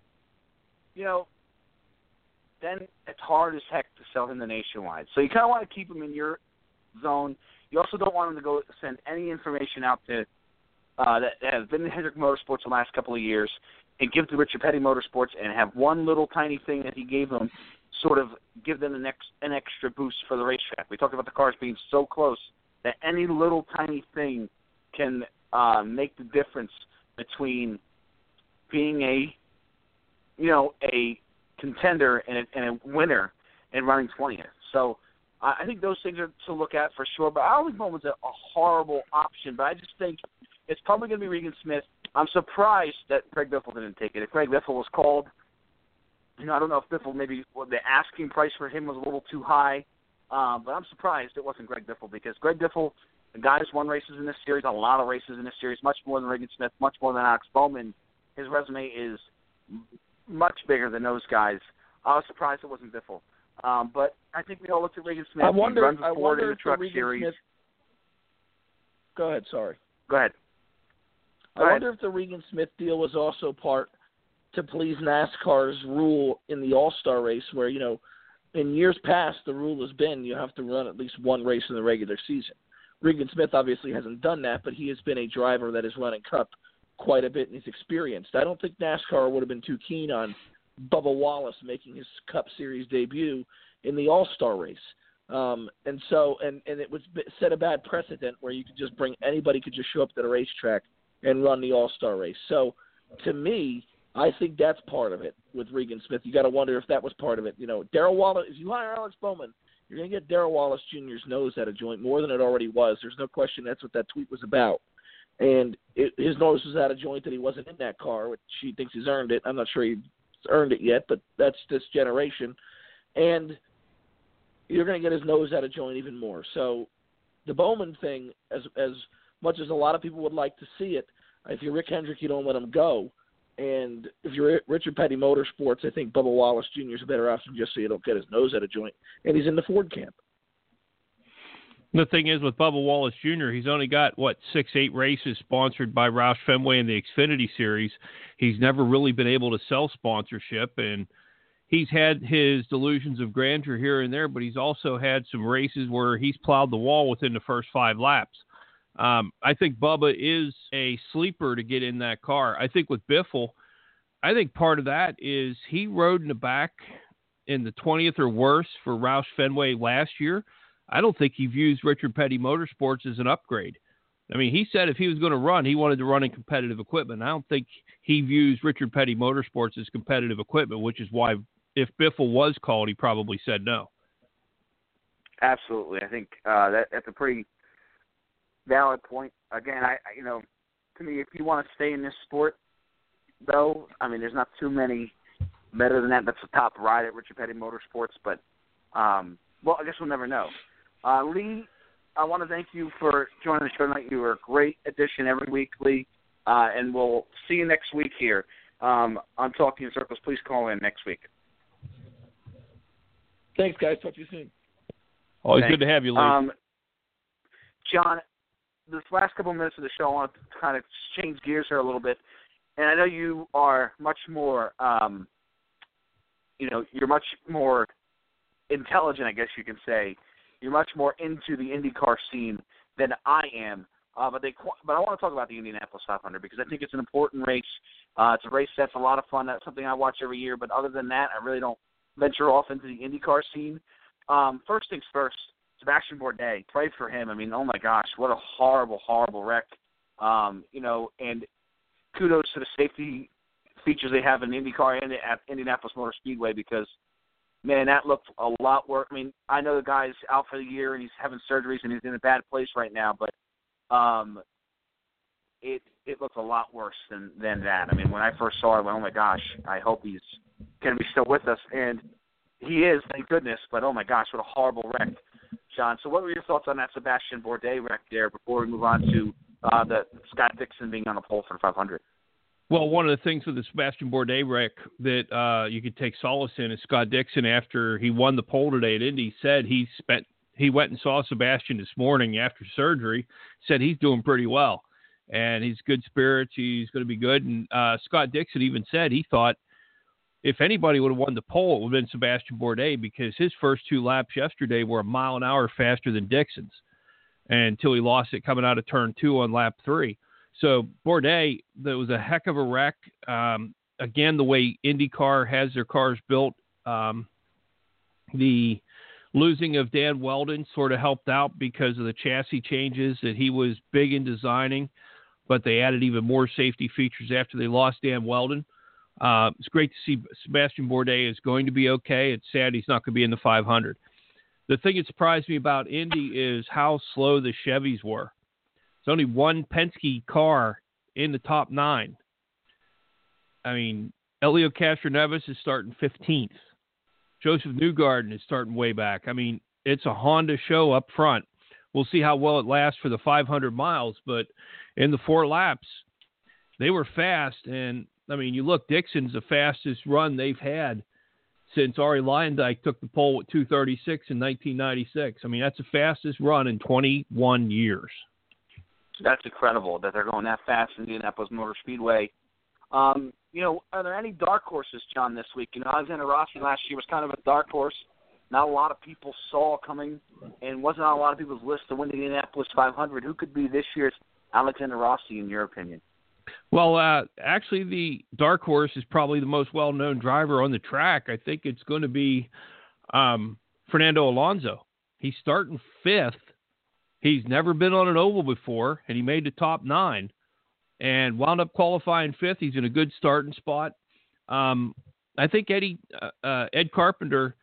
you know, then it's hard as heck to sell him the nationwide. So you kind of want to keep him in your zone. You also don't want him to go send any information out to uh, that, has been in Hendrick Motorsports the last couple of years and give to Richard Petty Motorsports and have one little tiny thing that he gave them sort of give them an, ex, an extra boost for the racetrack. We talked about the cars being so close that any little tiny thing can uh, make the difference between being a, you know, a contender and a, and a winner and running 20th. So I think those things are to look at for sure. But I don't think Bowman's a, a horrible option. But I just think it's probably going to be Regan Smith. I'm surprised that Greg Biffle didn't take it. If Greg Biffle was called, you know, I don't know if Biffle maybe well, the asking price for him was a little too high. Um, but I'm surprised it wasn't Greg Biffle because Greg Biffle, the guy who's won races in this series, a lot of races in this series, much more than Regan Smith, much more than Alex Bowman. His resume is much bigger than those guys. I was surprised it wasn't Biffle. Um, but I think we all looked at Regan Smith. I he wonder runs I wonder in the truck Regan series. Smith Go ahead, sorry. Go ahead. I ahead. wonder if the Regan Smith deal was also part to please NASCAR's rule in the All Star race, where you know, in years past the rule has been you have to run at least one race in the regular season. Regan Smith obviously hasn't done that, but he has been a driver that has run in Cup quite a bit and he's experienced. I don't think NASCAR would have been too keen on Bubba Wallace making his Cup Series debut in the All Star race. Um, and so, and and it was set a bad precedent where you could just bring anybody could just show up to the racetrack and run the All Star race. So, to me, I think that's part of it with Regan Smith. You got to wonder if that was part of it. You know, Darrell Wallace. If you hire Alex Bowman, you're going to get Darrell Wallace Jr.'s nose out of joint more than it already was. There's no question that's what that tweet was about. And it, his nose was out of joint that he wasn't in that car, which he thinks he's earned it. I'm not sure he's earned it yet, but that's this generation. And you're going to get his nose out of joint even more. So the Bowman thing, as as much as a lot of people would like to see it, if you're Rick Hendrick, you don't let him go. And if you're Richard Petty Motorsports, I think Bubba Wallace Jr. is a better option just so you don't get his nose out of joint. And he's in the Ford camp. The thing is with Bubba Wallace Jr., he's only got what six, eight races sponsored by Roush Fenway in the Xfinity Series. He's never really been able to sell sponsorship, and he's had his delusions of grandeur here and there, but he's also had some races where he's plowed the wall within the first five laps. Um, I think Bubba is a sleeper to get in that car. I think with Biffle, I think part of that is he rode in the back in the 20th or worse for Roush Fenway last year. I don't think he views Richard Petty Motorsports as an upgrade. I mean, he said if he was going to run, he wanted to run in competitive equipment. I don't think he views Richard Petty Motorsports as competitive equipment, which is why if Biffle was called, he probably said no. Absolutely, I think uh, that that's a pretty valid point. Again, I, I you know, to me, if you want to stay in this sport, though, I mean, there's not too many better than that. That's the top ride at Richard Petty Motorsports, but um, well, I guess we'll never know. Uh, Lee, I want to thank you for joining the show tonight. You were a great addition every week, Lee, uh, and we'll see you next week here um, on Talking in Circles. Please call in next week. Thanks, guys. Talk to you soon. Always Thanks. good to have you, Lee. Um, John, this last couple of minutes of the show, I want to kind of change gears here a little bit. And I know you are much more, um, you know, you're much more intelligent, I guess you can say. You're much more into the IndyCar scene than I am. Uh, but they, but I want to talk about the Indianapolis 500 because I think it's an important race. Uh, it's a race that's a lot of fun. That's something I watch every year. But other than that, I really don't venture off into the IndyCar scene. Um, first things first, Sebastian Bourdais. Pray for him. I mean, oh my gosh, what a horrible, horrible wreck. Um, you know, and kudos to the safety features they have in IndyCar and at Indianapolis Motor Speedway because man, that looked a lot worse. I mean, I know the guy's out for the year and he's having surgeries and he's in a bad place right now, but um, it it looked a lot worse than than that. I mean, when I first saw it, I went, oh my gosh, I hope he's going to be still with us, and he is, thank goodness. But oh my gosh, what a horrible wreck, John. So, what were your thoughts on that Sebastian Bourdais wreck there before we move on to uh, the Scott Dixon being on the pole for the 500? Well, one of the things with the Sebastian Bourdais wreck that uh, you could take solace in is Scott Dixon, after he won the pole today at Indy, said he spent he went and saw Sebastian this morning after surgery. Said he's doing pretty well, and he's good spirits. He's going to be good. And uh, Scott Dixon even said he thought if anybody would have won the pole, it would have been Sebastian Bourdais because his first two laps yesterday were a mile an hour faster than Dixon's, until he lost it coming out of turn two on lap three. So Bourdais, that was a heck of a wreck. Um, again, the way IndyCar has their cars built, um, the losing of Dan Wheldon sort of helped out because of the chassis changes that he was big in designing, but they added even more safety features after they lost Dan Wheldon. Uh, it's great to see Sebastian Bourdais is going to be okay. It's sad he's not going to be in the 500. The thing that surprised me about Indy is how slow the Chevys were. There's only one Penske car in the top nine. I mean, Helio Castroneves is starting 15th. Josef Newgarden is starting way back. I mean, it's a Honda show up front. We'll see how well it lasts for the 500 miles, but in the four laps, they were fast. And I mean, you look, Dixon's the fastest run they've had since Arie Luyendyk took the pole at 236 in 1996. I mean, that's the fastest run in 21 years. That's incredible that they're going that fast in Indianapolis Motor Speedway. Um, you know, are there any dark horses, John, this week? You know, Alexander Rossi last year was kind of a dark horse. Not a lot of people saw coming, and wasn't on a lot of people's list to win the Indianapolis 500. Who could be this year's Alexander Rossi, in your opinion? Well, uh, actually, the dark horse is probably the most well-known driver on the track. I think it's going to be um, Fernando Alonso. He's starting fifth. He's never been on an oval before, and he made the top nine, and wound up qualifying fifth. He's in a good starting spot. Um, I think Eddie uh, uh, Ed Carpenter.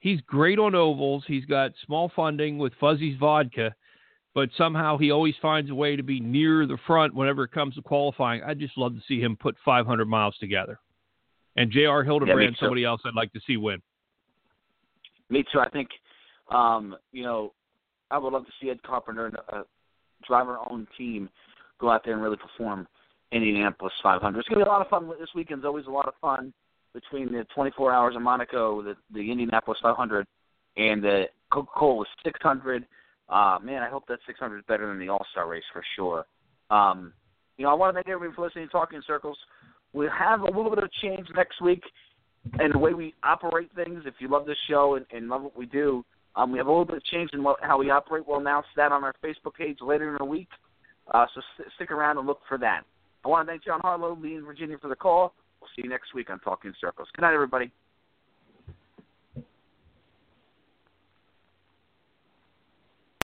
He's great on ovals. He's got small funding with Fuzzy's Vodka but somehow he always finds a way to be near the front whenever it comes to qualifying. I'd just love to see him put 500 miles together. And J.R. Hildebrand, yeah, somebody else I'd like to see win. Me too. I think, um, you know, I would love to see Ed Carpenter and a driver-owned team go out there and really perform in Indianapolis 500. It's going to be a lot of fun. This weekend's always a lot of fun between the 24 Hours of Monaco, the, the Indianapolis 500, and the Coca-Cola 600 uh, man, I hope that 600 is better than the All Star race for sure. Um, you know, I want to thank everybody for listening to Talking Circles. We'll have a little bit of change next week in the way we operate things. If you love this show and, and love what we do, um, we have a little bit of change in what, how we operate. We'll announce that on our Facebook page later in the week. Uh, so st- stick around and look for that. I want to thank John Harlow, Lee, in Virginia for the call. We'll see you next week on Talking Circles. Good night, everybody.